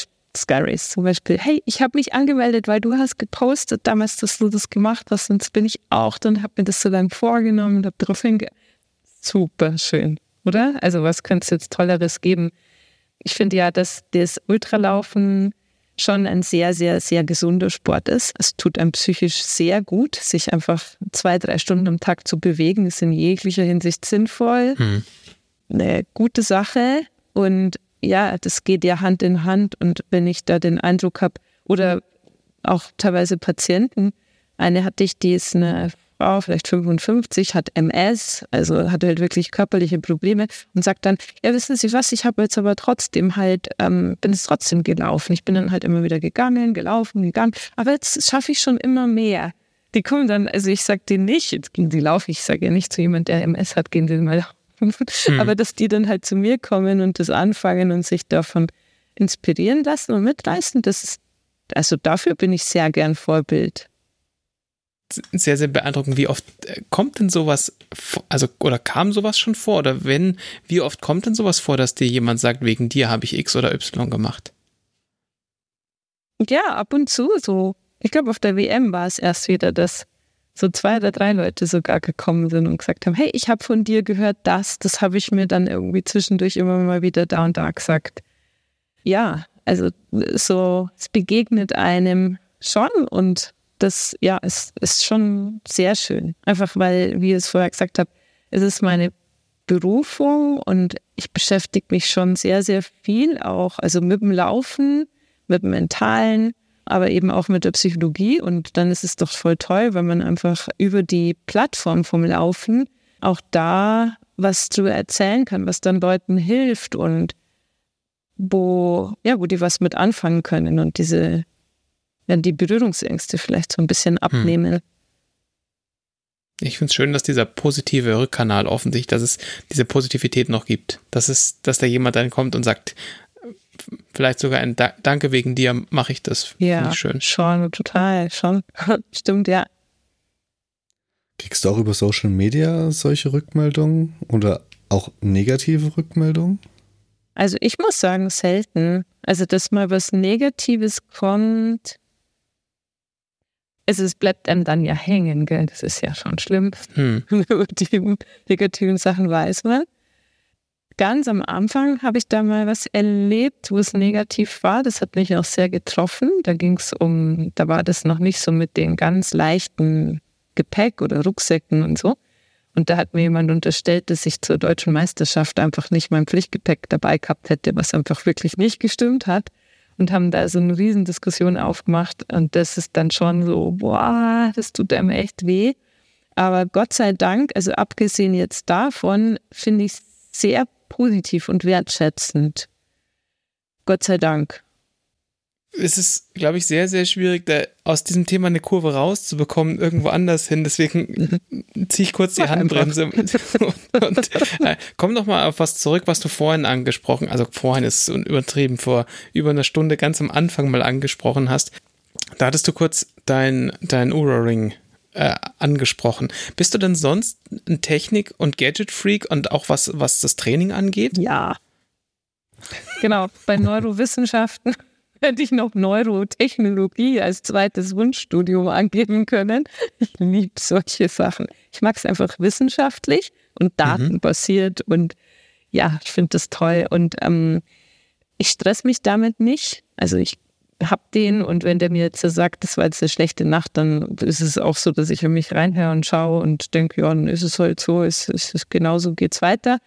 Race zum Beispiel, hey, ich habe mich angemeldet, weil du hast gepostet damals, dass du das gemacht hast jetzt bin ich auch da und habe mir das so lange vorgenommen und habe darauf hinge... Super schön, oder? Also was könnte es jetzt Tolleres geben? Ich finde ja, dass das Ultralaufen schon ein sehr, sehr, sehr gesunder Sport ist. Es tut einem psychisch sehr gut, sich einfach zwei, drei Stunden am Tag zu bewegen, ist in jeglicher Hinsicht sinnvoll. Hm. Eine gute Sache. Und ja, das geht ja Hand in Hand. Und wenn ich da den Eindruck habe, oder auch teilweise Patienten, eine hatte ich, die ist eine Frau, vielleicht 55, hat MS, also hat halt wirklich körperliche Probleme und sagt dann, ja, wissen Sie was, ich habe jetzt aber trotzdem halt, ähm, bin es trotzdem gelaufen. Ich bin dann halt immer wieder gegangen, gelaufen, gegangen, aber jetzt schaffe ich schon immer mehr. Die kommen dann, also ich sage denen nicht, jetzt gehen die laufen, ich sage ja nicht zu jemand, der MS hat, gehen sie mal hm. Aber dass die dann halt zu mir kommen und das anfangen und sich davon inspirieren lassen und mitleisten, das ist, also dafür bin ich sehr gern Vorbild. Sehr, sehr beeindruckend. Wie oft äh, kommt denn sowas, also, oder kam sowas schon vor? Oder wenn, wie oft kommt denn sowas vor, dass dir jemand sagt, wegen dir habe ich X oder Y gemacht? Ja, ab und zu so. Ich glaube, auf der WM war es erst wieder das so zwei oder drei Leute sogar gekommen sind und gesagt haben, hey, ich habe von dir gehört das, das habe ich mir dann irgendwie zwischendurch immer mal wieder da und da gesagt. Ja, also so, es begegnet einem schon und das, ja, es ist schon sehr schön. Einfach weil, wie ich es vorher gesagt habe, es ist meine Berufung und ich beschäftige mich schon sehr, sehr viel auch, also mit dem Laufen, mit dem Mentalen, aber eben auch mit der Psychologie. Und dann ist es doch voll toll, wenn man einfach über die Plattform vom Laufen auch da was zu erzählen kann, was dann Leuten hilft und wo, ja, wo die was mit anfangen können und diese, ja, die Berührungsängste vielleicht so ein bisschen hm. abnehmen. Hm. Ich finde es schön, dass dieser positive Rückkanal offensichtlich, dass es diese Positivität noch gibt. Dass es, dass da jemand dann kommt und sagt, vielleicht sogar ein da Danke wegen dir mache ich das. Ja, ich schön. schon, total, schon. Stimmt, ja. Kriegst du auch über Social Media solche Rückmeldungen oder auch negative Rückmeldungen? Also ich muss sagen, selten. Also, dass mal was Negatives kommt. Es bleibt einem dann ja hängen, gell? Das ist ja schon schlimm. Hm. die negativen Sachen weiß man. Ganz am Anfang habe ich da mal was erlebt, wo es negativ war. Das hat mich auch sehr getroffen. Da ging es um, da war das noch nicht so mit den ganz leichten Gepäck oder Rucksäcken und so. Und da hat mir jemand unterstellt, dass ich zur deutschen Meisterschaft einfach nicht mein Pflichtgepäck dabei gehabt hätte, was einfach wirklich nicht gestimmt hat. Und haben da so eine Riesendiskussion aufgemacht. Und das ist dann schon so, boah, das tut einem echt weh. Aber Gott sei Dank, also abgesehen jetzt davon, finde ich es sehr positiv und wertschätzend. Gott sei Dank es ist, glaube ich, sehr, sehr schwierig, da aus diesem Thema eine Kurve rauszubekommen, irgendwo anders hin. Deswegen ziehe ich kurz die Handbremse und, und äh, komm noch mal auf was zurück, was du vorhin angesprochen, also vorhin ist übertrieben, vor über einer Stunde ganz am Anfang mal angesprochen hast. Da hattest du kurz dein, dein Ura-Ring äh, angesprochen. Bist du denn sonst ein Technik- und Gadget-Freak und auch was, was das Training angeht? Ja. Genau, bei Neurowissenschaften hätte ich noch Neurotechnologie als zweites Wunschstudium angeben können. Ich liebe solche Sachen. Ich mag es einfach wissenschaftlich und mhm. datenbasiert mhm. und ja, ich finde das toll und ähm, ich stress mich damit nicht. Also ich habe den und wenn der mir jetzt sagt, das war jetzt eine schlechte Nacht, dann ist es auch so, dass ich in mich reinhöre und schaue und denke, ja, dann ist es halt so, es ist, genauso geht's weiter.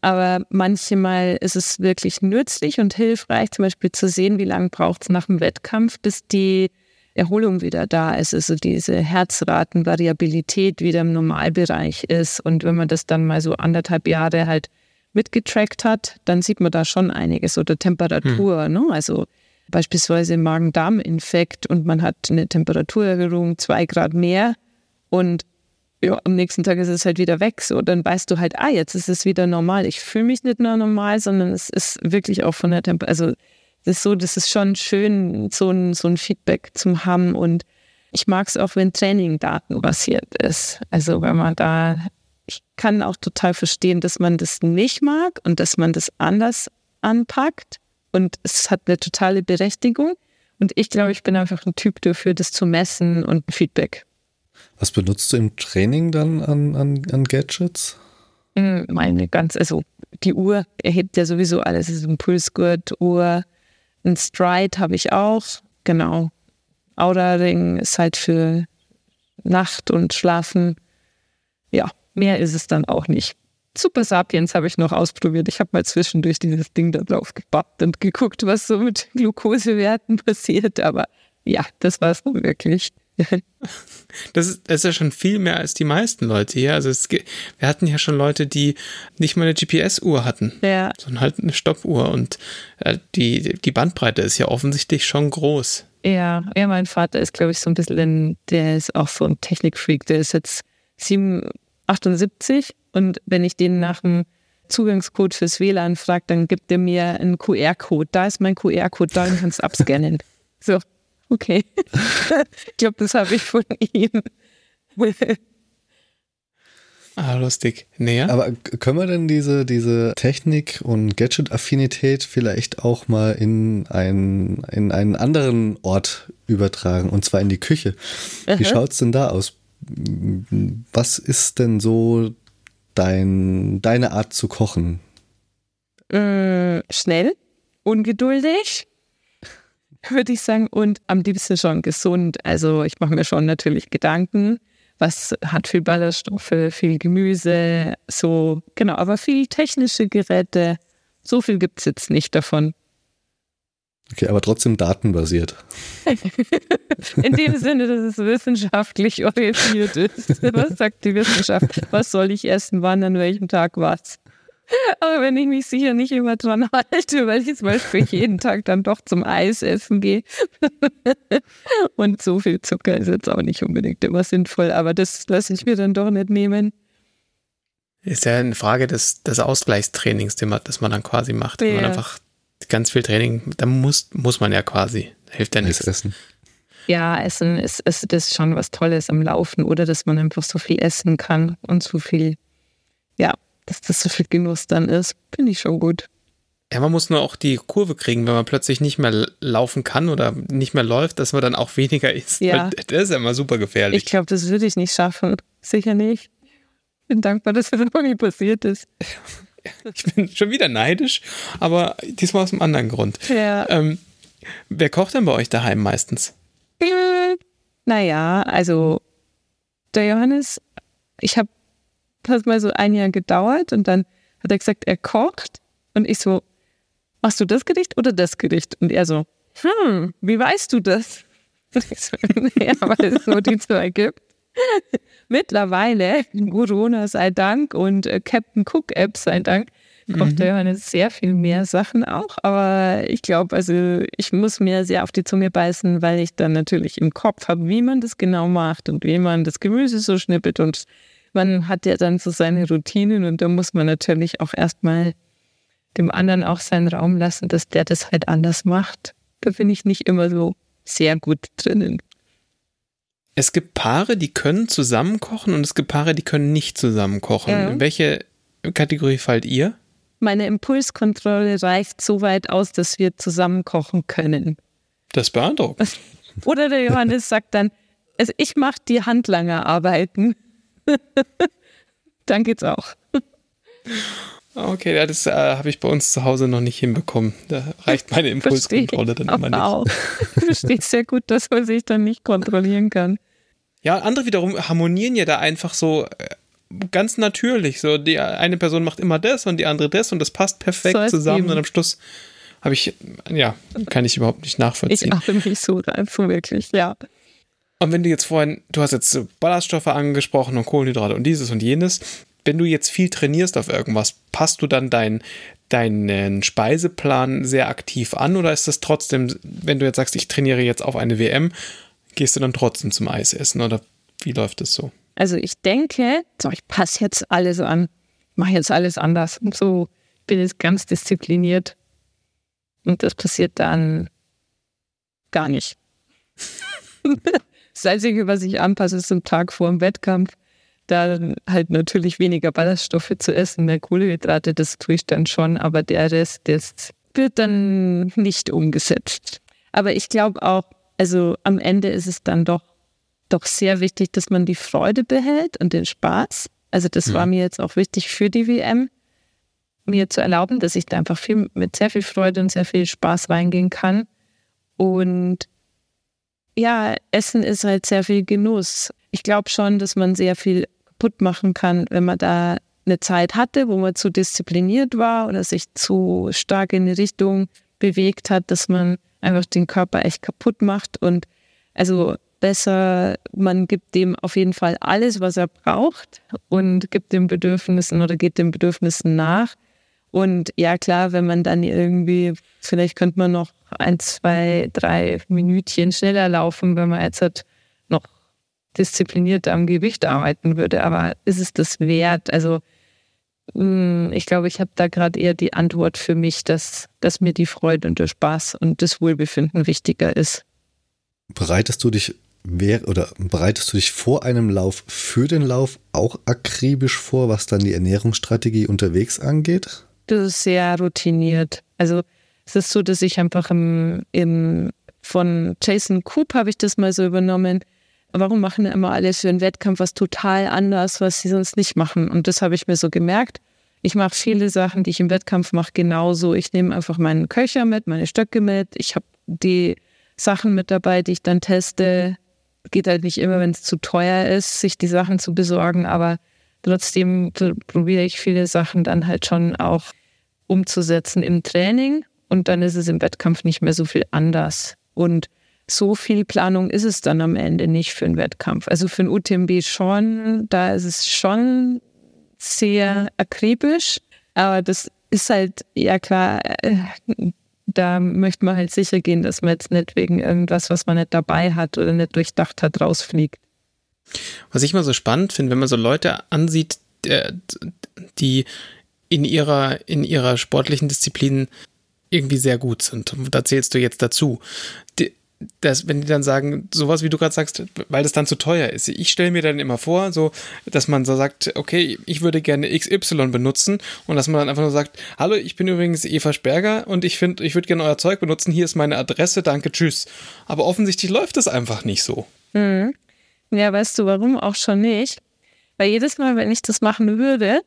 Aber manchmal ist es wirklich nützlich und hilfreich, zum Beispiel zu sehen, wie lange braucht es nach dem Wettkampf, bis die Erholung wieder da ist, also diese Herzratenvariabilität wieder im Normalbereich ist. Und wenn man das dann mal so anderthalb Jahre halt mitgetrackt hat, dann sieht man da schon einiges oder Temperatur. Hm. Ne? Also beispielsweise Magen-Darm-Infekt und man hat eine Temperaturerhöhung zwei Grad mehr und ja, am nächsten Tag ist es halt wieder weg. So, dann weißt du halt, ah, jetzt ist es wieder normal. Ich fühle mich nicht nur normal, sondern es ist wirklich auch von der Temperatur. Also, das ist so, das ist schon schön, so ein, so ein Feedback zu haben. Und ich mag es auch, wenn Training datenbasiert ist. Also, wenn man da, ich kann auch total verstehen, dass man das nicht mag und dass man das anders anpackt. Und es hat eine totale Berechtigung. Und ich glaube, ich bin einfach ein Typ dafür, das zu messen und Feedback was benutzt du im Training dann an, an, an Gadgets? Hm, meine ganz, also die Uhr erhebt ja sowieso alles. Es ist ein Pulsgurt, Uhr, ein Stride habe ich auch, genau. Aura Ring ist halt für Nacht und Schlafen. Ja, mehr ist es dann auch nicht. Super Sapiens habe ich noch ausprobiert. Ich habe mal zwischendurch dieses Ding da drauf gebappt und geguckt, was so mit Glukosewerten passiert. Aber ja, das war es nun wirklich. Das ist, das ist ja schon viel mehr als die meisten Leute hier. Also es, wir hatten ja schon Leute, die nicht mal eine GPS-Uhr hatten, ja. sondern halt eine Stoppuhr. Und äh, die, die Bandbreite ist ja offensichtlich schon groß. Ja, ja, mein Vater ist, glaube ich, so ein bisschen, ein, der ist auch so ein Technikfreak. Der ist jetzt 7, 78 und wenn ich den nach dem Zugangscode fürs WLAN frage, dann gibt er mir einen QR-Code. Da ist mein QR-Code, da kannst du abscannen. So, Okay. ich glaube, das habe ich von ihm. Ah, lustig. Näher. Aber können wir denn diese, diese Technik- und Gadget-Affinität vielleicht auch mal in, ein, in einen anderen Ort übertragen, und zwar in die Küche? Wie schaut es denn da aus? Was ist denn so dein, deine Art zu kochen? Äh, schnell, ungeduldig, würde ich sagen. Und am liebsten schon gesund. Also ich mache mir schon natürlich Gedanken, was hat viel Ballaststoffe, viel Gemüse, so, genau, aber viel technische Geräte. So viel gibt es jetzt nicht davon. Okay, aber trotzdem datenbasiert. In dem Sinne, dass es wissenschaftlich orientiert ist. Was sagt die Wissenschaft? Was soll ich essen, wann, an welchem Tag, was? Aber wenn ich mich sicher nicht immer dran halte, weil ich zum Beispiel jeden Tag dann doch zum Eis essen gehe. Und so viel Zucker ist jetzt auch nicht unbedingt immer sinnvoll, aber das lasse ich mir dann doch nicht nehmen. Ist ja eine Frage des, des Ausgleichstrainings, das man dann quasi macht. Ja. Wenn man einfach ganz viel Training, dann muss, muss man ja quasi, hilft ja nichts. Essen. Ja, Essen ist, ist, ist schon was Tolles am Laufen oder dass man einfach so viel essen kann und so viel, ja, dass das so viel Genuss dann ist, finde ich schon gut. Ja, man muss nur auch die Kurve kriegen, wenn man plötzlich nicht mehr laufen kann oder nicht mehr läuft, dass man dann auch weniger isst. Ja. Das ist ja immer super gefährlich. Ich glaube, das würde ich nicht schaffen. Sicher nicht. Ich bin dankbar, dass das noch nie passiert ist. Ich bin schon wieder neidisch, aber diesmal aus einem anderen Grund. Ja. Ähm, wer kocht denn bei euch daheim meistens? Naja, also der Johannes, ich habe das mal so ein Jahr gedauert und dann hat er gesagt, er kocht und ich so, machst du das Gericht oder das Gericht? Und er so, hm, wie weißt du das? Und ich so, ja, weil es nur die zwei gibt. Mittlerweile, Corona sei Dank und äh, Captain Cook App sei Dank, kocht Mhm. Johannes sehr viel mehr Sachen auch. Aber ich glaube, also ich muss mir sehr auf die Zunge beißen, weil ich dann natürlich im Kopf habe, wie man das genau macht und wie man das Gemüse so schnippelt. Und man hat ja dann so seine Routinen und da muss man natürlich auch erstmal dem anderen auch seinen Raum lassen, dass der das halt anders macht. Da bin ich nicht immer so sehr gut drinnen. Es gibt Paare, die können zusammen kochen und es gibt Paare, die können nicht zusammen kochen. Ja. In welche Kategorie fallt ihr? Meine Impulskontrolle reicht so weit aus, dass wir zusammen kochen können. Das beeindruckt. Oder der Johannes sagt dann, also ich mache die Handlangerarbeiten. dann geht's auch. Okay, ja, das äh, habe ich bei uns zu Hause noch nicht hinbekommen. Da reicht meine Impulskontrolle dann immer nicht. Auch. Versteht sehr gut, dass man sich dann nicht kontrollieren kann. Ja, andere wiederum harmonieren ja da einfach so äh, ganz natürlich. So, die eine Person macht immer das und die andere das und das passt perfekt So zusammen eben. und am Schluss habe ich, ja, kann ich überhaupt nicht Ich nachvollziehen. achte mich so rein, wirklich, ja. Und wenn du jetzt vorhin, du hast jetzt Ballaststoffe angesprochen und Kohlenhydrate und dieses und jenes, wenn du jetzt viel trainierst auf irgendwas, passt du dann dein, deinen Speiseplan sehr aktiv an oder ist das trotzdem, wenn du jetzt sagst, ich trainiere jetzt auf eine WM, gehst du dann trotzdem zum Eis essen oder wie läuft das so? Also ich denke, so, ich passe jetzt alles an, mache jetzt alles anders und so bin jetzt ganz diszipliniert. Und das passiert dann gar nicht. das Einzige, was ich anpasse, ist zum Tag vor dem Wettkampf. Da halt natürlich weniger Ballaststoffe zu essen, mehr Kohlenhydrate, das tue ich dann schon, aber der Rest, das wird dann nicht umgesetzt. Aber ich glaube auch, also am Ende ist es dann doch doch sehr wichtig, dass man die Freude behält und den Spaß. Also das war mir jetzt auch wichtig für die WM, mir zu erlauben, dass ich da einfach viel, mit sehr viel Freude und sehr viel Spaß reingehen kann. Und ja, Essen ist halt sehr viel Genuss. Ich glaube schon, dass man sehr viel kaputt machen kann, wenn man da eine Zeit hatte, wo man zu diszipliniert war oder sich zu stark in eine Richtung bewegt hat, dass man einfach den Körper echt kaputt macht. Und also besser, man gibt dem auf jeden Fall alles, was er braucht und gibt den Bedürfnissen oder geht den Bedürfnissen nach. Und ja, klar, wenn man dann irgendwie, vielleicht könnte man noch ein, zwei, drei Minütchen schneller laufen, wenn man jetzt halt noch diszipliniert am Gewicht arbeiten würde. Aber ist es das wert? Also, mh, ich glaube, ich habe da gerade eher die Antwort für mich, dass, dass mir die Freude und der Spaß und das Wohlbefinden wichtiger ist. Bereitest du dich oder bereitest du dich vor einem Lauf für den Lauf auch akribisch vor, was dann die Ernährungsstrategie unterwegs angeht? Das ist sehr routiniert. Also es ist so, dass ich einfach im, im von Jason Coop habe ich das mal so übernommen. Warum machen immer alle für einen Wettkampf was total anders, was sie sonst nicht machen? Und das habe ich mir so gemerkt. Ich mache viele Sachen, die ich im Wettkampf mache, genauso. Ich nehme einfach meinen Köcher mit, meine Stöcke mit. Ich habe die Sachen mit dabei, die ich dann teste. Geht halt nicht immer, wenn es zu teuer ist, sich die Sachen zu besorgen, aber trotzdem probiere ich viele Sachen dann halt schon auch umzusetzen im Training und dann ist es im Wettkampf nicht mehr so viel anders. Und so viel Planung ist es dann am Ende nicht für einen Wettkampf. Also für ein UTMB schon, da ist es schon sehr akribisch, aber das ist halt, ja klar, äh, da möchte man halt sicher gehen, dass man jetzt nicht wegen irgendwas, was man nicht dabei hat oder nicht durchdacht hat, rausfliegt. Was ich mal so spannend finde, wenn man so Leute ansieht, der- die in ihrer, in ihrer sportlichen Disziplin irgendwie sehr gut sind. Da zählst du jetzt dazu. Die, dass, wenn die dann sagen, sowas wie du gerade sagst, weil das dann zu teuer ist. Ich stelle mir dann immer vor, so, dass man so sagt, okay, ich würde gerne XY benutzen und dass man dann einfach nur sagt, hallo, ich bin übrigens Eva Sperger und ich finde, ich würde gerne euer Zeug benutzen, hier ist meine Adresse, danke, tschüss. Aber offensichtlich läuft das einfach nicht so. Mhm. Ja, weißt du, warum auch schon nicht? Weil jedes Mal, wenn ich das machen würde,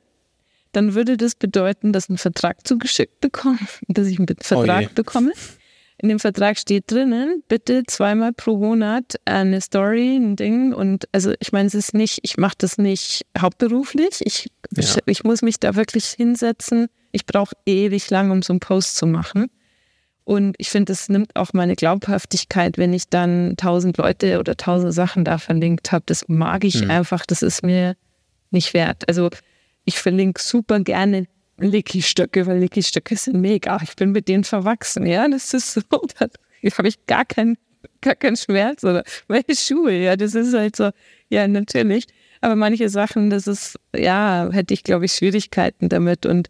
dann würde das bedeuten, dass ein Vertrag zugeschickt bekomme, dass ich einen Vertrag oh bekomme in dem Vertrag steht drinnen, bitte zweimal pro Monat eine Story, ein Ding. Und also ich meine, es ist nicht, ich mache das nicht hauptberuflich. Ich, ja. ich, ich, muss mich da wirklich hinsetzen. Ich brauche ewig lang, um so einen Post zu machen. Und ich finde, es nimmt auch meine Glaubhaftigkeit, wenn ich dann tausend Leute oder tausend Sachen da verlinkt habe. Das mag ich mhm. einfach, das ist mir nicht wert. Also ich verlinke super gerne Licky-Stöcke, weil Licky-Stöcke sind mega. Ich bin mit denen verwachsen, ja. Das ist so, da habe ich gar keinen gar keinen Schmerz oder meine Schuhe, ja, das ist halt so, ja, natürlich. Aber manche Sachen, das ist, ja, hätte ich, glaube ich, Schwierigkeiten damit und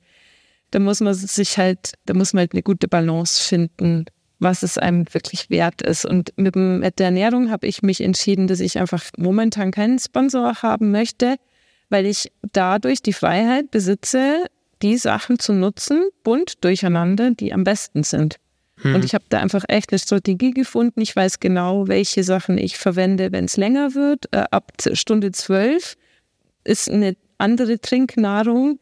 da muss man sich halt, da muss man halt eine gute Balance finden, was es einem wirklich wert ist. Und mit, mit der Ernährung habe ich mich entschieden, dass ich einfach momentan keinen Sponsor haben möchte, weil ich dadurch die Freiheit besitze, die Sachen zu nutzen, bunt durcheinander, die am besten sind. Hm. Und ich habe da einfach echt eine Strategie gefunden. Ich weiß genau, welche Sachen ich verwende, wenn es länger wird. Äh, ab Stunde zwölf ist eine andere Trinknahrung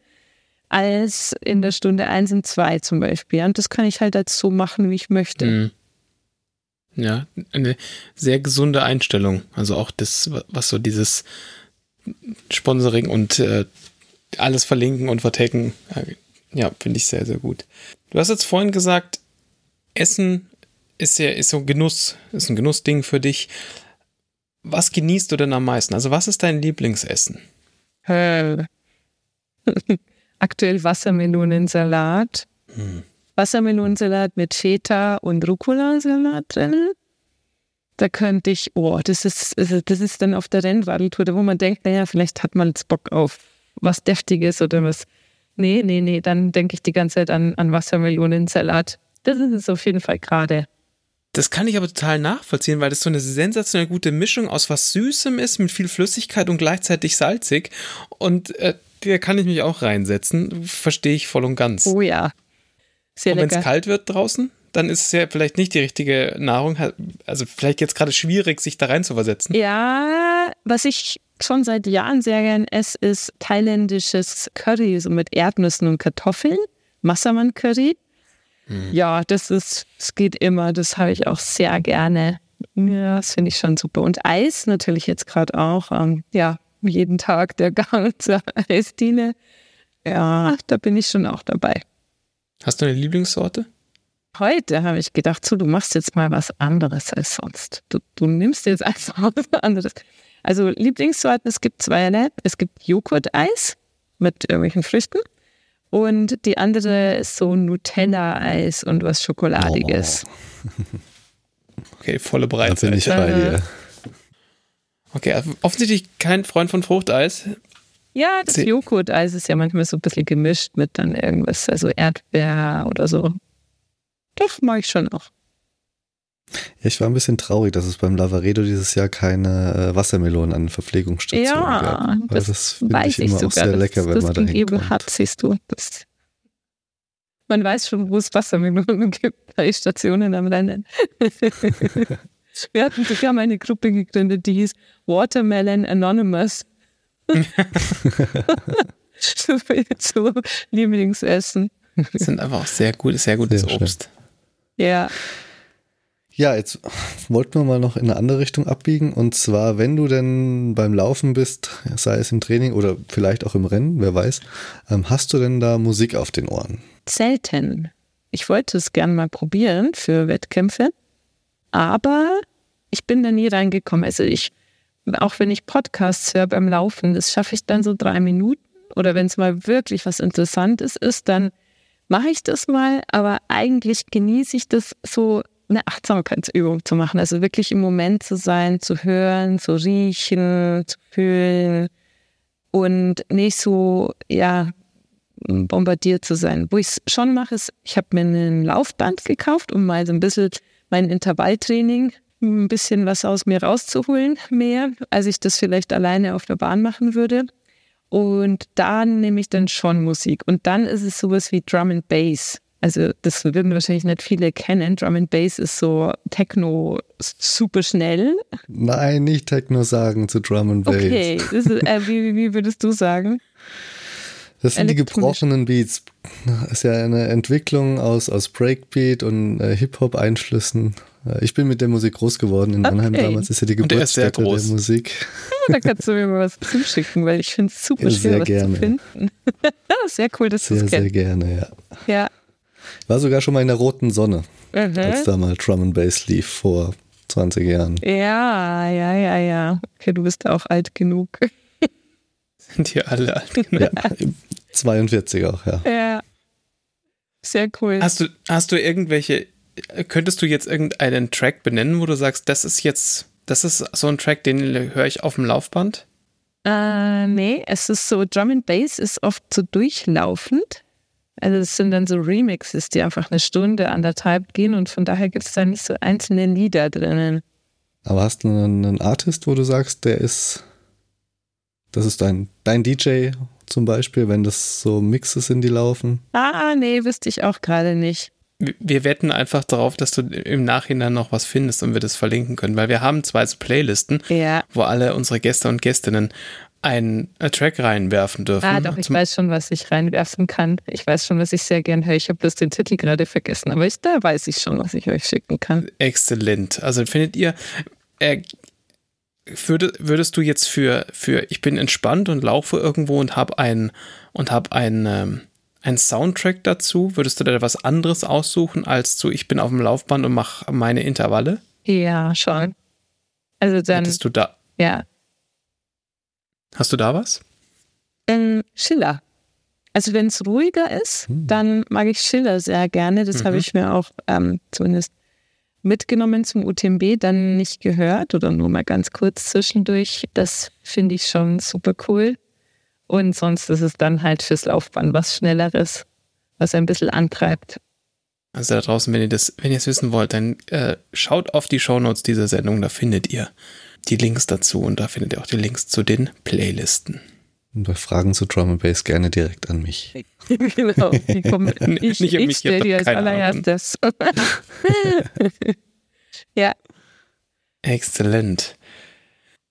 als in der Stunde eins und zwei zum Beispiel. Und das kann ich halt als so machen, wie ich möchte. Hm. Ja, eine sehr gesunde Einstellung. Also auch das, was so dieses Sponsoring und äh, alles verlinken und vertecken. Ja, finde ich sehr, sehr gut. Du hast jetzt vorhin gesagt, Essen ist ja ist so ein Genuss, ist ein Genussding für dich. Was genießt du denn am meisten? Also, was ist dein Lieblingsessen? Aktuell Wassermelonensalat. Hm. Wassermelonensalat mit Feta und Rucola-Salat drin. Da könnte ich, oh, das ist, also das ist dann auf der Rennradeltour, wo man denkt, naja, vielleicht hat man jetzt Bock auf was Deftiges oder was. Nee, nee, nee, dann denke ich die ganze Zeit an, an Wassermelonensalat. Das ist es auf jeden Fall gerade. Das kann ich aber total nachvollziehen, weil das so eine sensationell gute Mischung aus was Süßem ist, mit viel Flüssigkeit und gleichzeitig salzig. Und äh, da kann ich mich auch reinsetzen. Verstehe ich voll und ganz. Oh ja. Sehr und wenn es kalt wird draußen, dann ist es ja vielleicht nicht die richtige Nahrung. Also vielleicht jetzt gerade schwierig, sich da rein zu versetzen. Ja, was ich schon seit Jahren sehr gern esse, ist thailändisches Curry, so mit Erdnüssen und Kartoffeln. Massaman Curry. Hm. Ja, das ist, es geht immer. Das habe ich auch sehr gerne. Ja, das finde ich schon super. Und Eis natürlich jetzt gerade auch. Ähm, ja, jeden Tag der Gang zur Eisdiele. Ja, da bin ich schon auch dabei. Hast du eine Lieblingssorte? Heute habe ich gedacht, so, du machst jetzt mal was anderes als sonst. Du, du nimmst jetzt einfach was anderes. Also Lieblingssorten, es gibt zweierlei. Es gibt Joghurt-Eis mit irgendwelchen Früchten und die andere ist so Nutella-Eis und was Schokoladiges. Oh. Okay, volle Breite. Da bin ich bei dir. Okay, offensichtlich kein Freund von Fruchteis. Ja, das Joghurt-Eis ist ja manchmal so ein bisschen gemischt mit dann irgendwas, also Erdbeer oder so. Doch, mag ich schon auch. Ja, ich war ein bisschen traurig, dass es beim Lavaredo dieses Jahr keine äh, Wassermelonen an Verpflegungsstationen ja, gab. Ja, das, das finde ich immer auch sehr lecker, wenn man da hinkommt. hat, siehst du. Das, man weiß schon, wo es Wassermelonen gibt bei Stationen am Rennen. Wir hatten sogar mal eine Gruppe gegründet, die hieß Watermelon Anonymous. so Lieblingsessen. Das sind einfach auch sehr gut, sehr gutes sehr Obst. Ja. Ja, jetzt wollten wir mal noch in eine andere Richtung abbiegen. Und zwar, wenn du denn beim Laufen bist, sei es im Training oder vielleicht auch im Rennen, wer weiß, ähm, hast du denn da Musik auf den Ohren? Selten. Ich wollte es gern mal probieren für Wettkämpfe, aber ich bin da nie reingekommen. Also ich, auch wenn ich Podcasts höre beim Laufen, das schaffe ich dann so drei Minuten. Oder wenn es mal wirklich was Interessantes ist, dann mache ich das mal. Aber eigentlich genieße ich das so eine Achtsamkeitsübung zu machen. Also wirklich im Moment zu sein, zu hören, zu riechen, zu fühlen und nicht so, ja, bombardiert zu sein. Wo ich es schon mache, ist, ich habe mir ein Laufband gekauft, um mal so ein bisschen mein Intervalltraining ein bisschen was aus mir rauszuholen, mehr, als ich das vielleicht alleine auf der Bahn machen würde. Und da nehme ich dann schon Musik. Und dann ist es sowas wie Drum and Bass. Also das würden wahrscheinlich nicht viele kennen. Drum and Bass ist so Techno super schnell. Nein, nicht Techno sagen zu Drum and Bass. Okay, ist, äh, wie, wie würdest du sagen? Das sind die gebrochenen Beats. Das ist ja eine Entwicklung aus, aus Breakbeat und äh, Hip-Hop-Einflüssen. Äh, ich bin mit der Musik groß geworden in Mannheim okay. damals. Ist ja die Geburtsstätte der Musik. da kannst du mir mal was zuschicken, weil ich finde es super ja, schwer, was gerne. zu finden. sehr cool, dass du es kennst. Sehr, sehr gerne, ja. Ja, war sogar schon mal in der roten Sonne, mhm. als da mal Drum and Bass lief vor 20 Jahren. Ja, ja, ja, ja. Okay, du bist auch alt genug. Sind hier alle alt genug? Ja, 42 auch, ja. Ja. Sehr cool. Hast du, hast du irgendwelche, könntest du jetzt irgendeinen Track benennen, wo du sagst, das ist jetzt, das ist so ein Track, den höre ich auf dem Laufband? Äh, nee, es ist so, Drum and Bass ist oft so durchlaufend. Also es sind dann so Remixes, die einfach eine Stunde, anderthalb gehen und von daher gibt es da nicht so einzelne Lieder drinnen. Aber hast du einen, einen Artist, wo du sagst, der ist, das ist dein, dein DJ zum Beispiel, wenn das so Mixes sind, die laufen? Ah, nee, wüsste ich auch gerade nicht. Wir wetten einfach darauf, dass du im Nachhinein noch was findest und wir das verlinken können, weil wir haben zwei so Playlisten, ja. wo alle unsere Gäste und Gästinnen einen Track reinwerfen dürfen. Ah, doch, ich Zum weiß schon, was ich reinwerfen kann. Ich weiß schon, was ich sehr gern höre. Ich habe bloß den Titel gerade vergessen, aber ich, da weiß ich schon, was ich euch schicken kann. Exzellent. Also findet ihr, äh, würde, würdest du jetzt für, für ich bin entspannt und laufe irgendwo und habe einen und habe einen, ähm, einen Soundtrack dazu, würdest du da was anderes aussuchen als zu ich bin auf dem Laufband und mache meine Intervalle? Ja, schon. Also dann. Hättest du da. Ja, Hast du da was? Ähm, Schiller. Also wenn es ruhiger ist, hm. dann mag ich Schiller sehr gerne. Das mhm. habe ich mir auch ähm, zumindest mitgenommen zum UTMB, dann nicht gehört oder nur mal ganz kurz zwischendurch. Das finde ich schon super cool. Und sonst ist es dann halt fürs Laufband was Schnelleres, was ein bisschen antreibt. Also da draußen, wenn ihr das, wenn ihr es wissen wollt, dann äh, schaut auf die Shownotes dieser Sendung, da findet ihr die Links dazu und da findet ihr auch die Links zu den Playlisten. Und bei Fragen zu Drum and Bass gerne direkt an mich. genau, ich, komme, ich, Nicht ich stelle dir als allererstes. ja. Exzellent.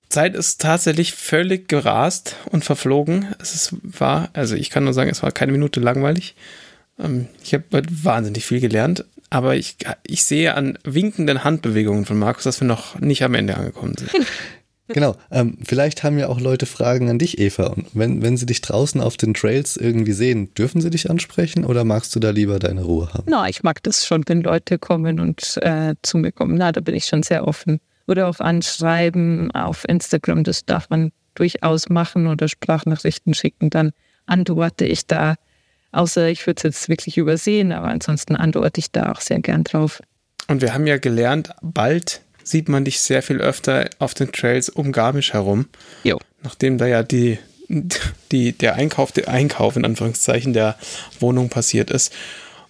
Zeit ist tatsächlich völlig gerast und verflogen. Es ist, war, also ich kann nur sagen, es war keine Minute langweilig. Ähm, ich habe wahnsinnig viel gelernt aber ich, ich sehe an winkenden Handbewegungen von Markus, dass wir noch nicht am Ende angekommen sind. Genau. Ähm, vielleicht haben ja auch Leute Fragen an dich, Eva. Und wenn, wenn sie dich draußen auf den Trails irgendwie sehen, dürfen sie dich ansprechen oder magst du da lieber deine Ruhe haben? Na, ich mag das schon, wenn Leute kommen und äh, zu mir kommen. Na, da bin ich schon sehr offen. Oder auf Anschreiben, auf Instagram, das darf man durchaus machen oder Sprachnachrichten schicken. Dann antworte ich da Außer ich würde es jetzt wirklich übersehen, aber ansonsten antworte ich da auch sehr gern drauf. Und wir haben ja gelernt, bald sieht man dich sehr viel öfter auf den Trails um Garmisch herum. Jo. Nachdem da ja die, die, der Einkauf, der Einkauf in Anführungszeichen der Wohnung passiert ist.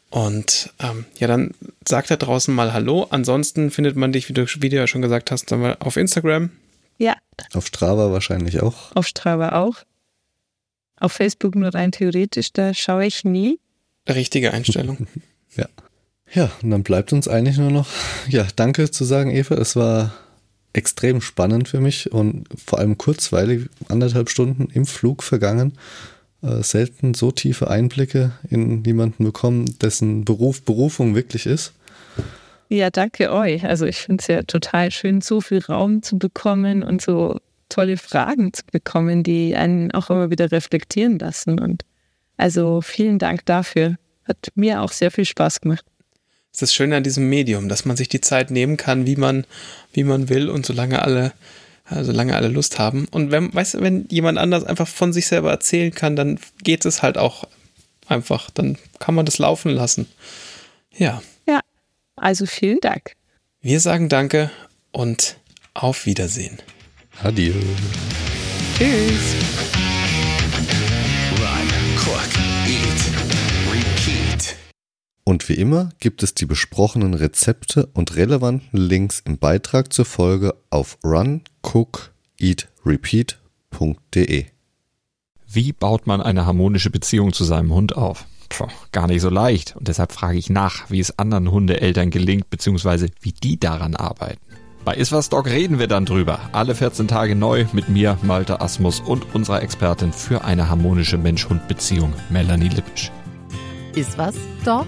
Und ähm, ja, dann sag da draußen mal Hallo. Ansonsten findet man dich, wie du, wie du ja schon gesagt hast, auf Instagram. Ja. Auf Strava wahrscheinlich auch. Auf Strava auch. Auf Facebook nur rein theoretisch, da schaue ich nie. Richtige Einstellung. ja. Ja, und dann bleibt uns eigentlich nur noch, ja, danke zu sagen, Eva. Es war extrem spannend für mich und vor allem kurzweilig, anderthalb Stunden im Flug vergangen. Äh, selten so tiefe Einblicke in jemanden bekommen, dessen Beruf Berufung wirklich ist. Ja, danke euch. Also ich finde es ja total schön, so viel Raum zu bekommen und so tolle Fragen zu bekommen, die einen auch immer wieder reflektieren lassen. Und also vielen Dank dafür. Hat mir auch sehr viel Spaß gemacht. Das ist das Schöne an diesem Medium, dass man sich die Zeit nehmen kann, wie man, wie man will und solange alle, solange alle Lust haben. Und wenn, weißt du, wenn jemand anders einfach von sich selber erzählen kann, dann geht es halt auch einfach. Dann kann man das laufen lassen. Ja. Ja, also vielen Dank. Wir sagen Danke und auf Wiedersehen. Adieu. Tschüss. Run, repeat. Und wie immer gibt es die besprochenen Rezepte und relevanten Links im Beitrag zur Folge auf runcookeatrepeat.de. Wie baut man eine harmonische Beziehung zu seinem Hund auf? Puh, gar nicht so leicht. Und deshalb frage ich nach, wie es anderen Hundeeltern gelingt, beziehungsweise wie die daran arbeiten. Bei Iswas Dog reden wir dann drüber. Alle 14 Tage neu mit mir, Malte Asmus und unserer Expertin für eine harmonische Mensch-Hund-Beziehung, Melanie Lippisch. Iswas Dog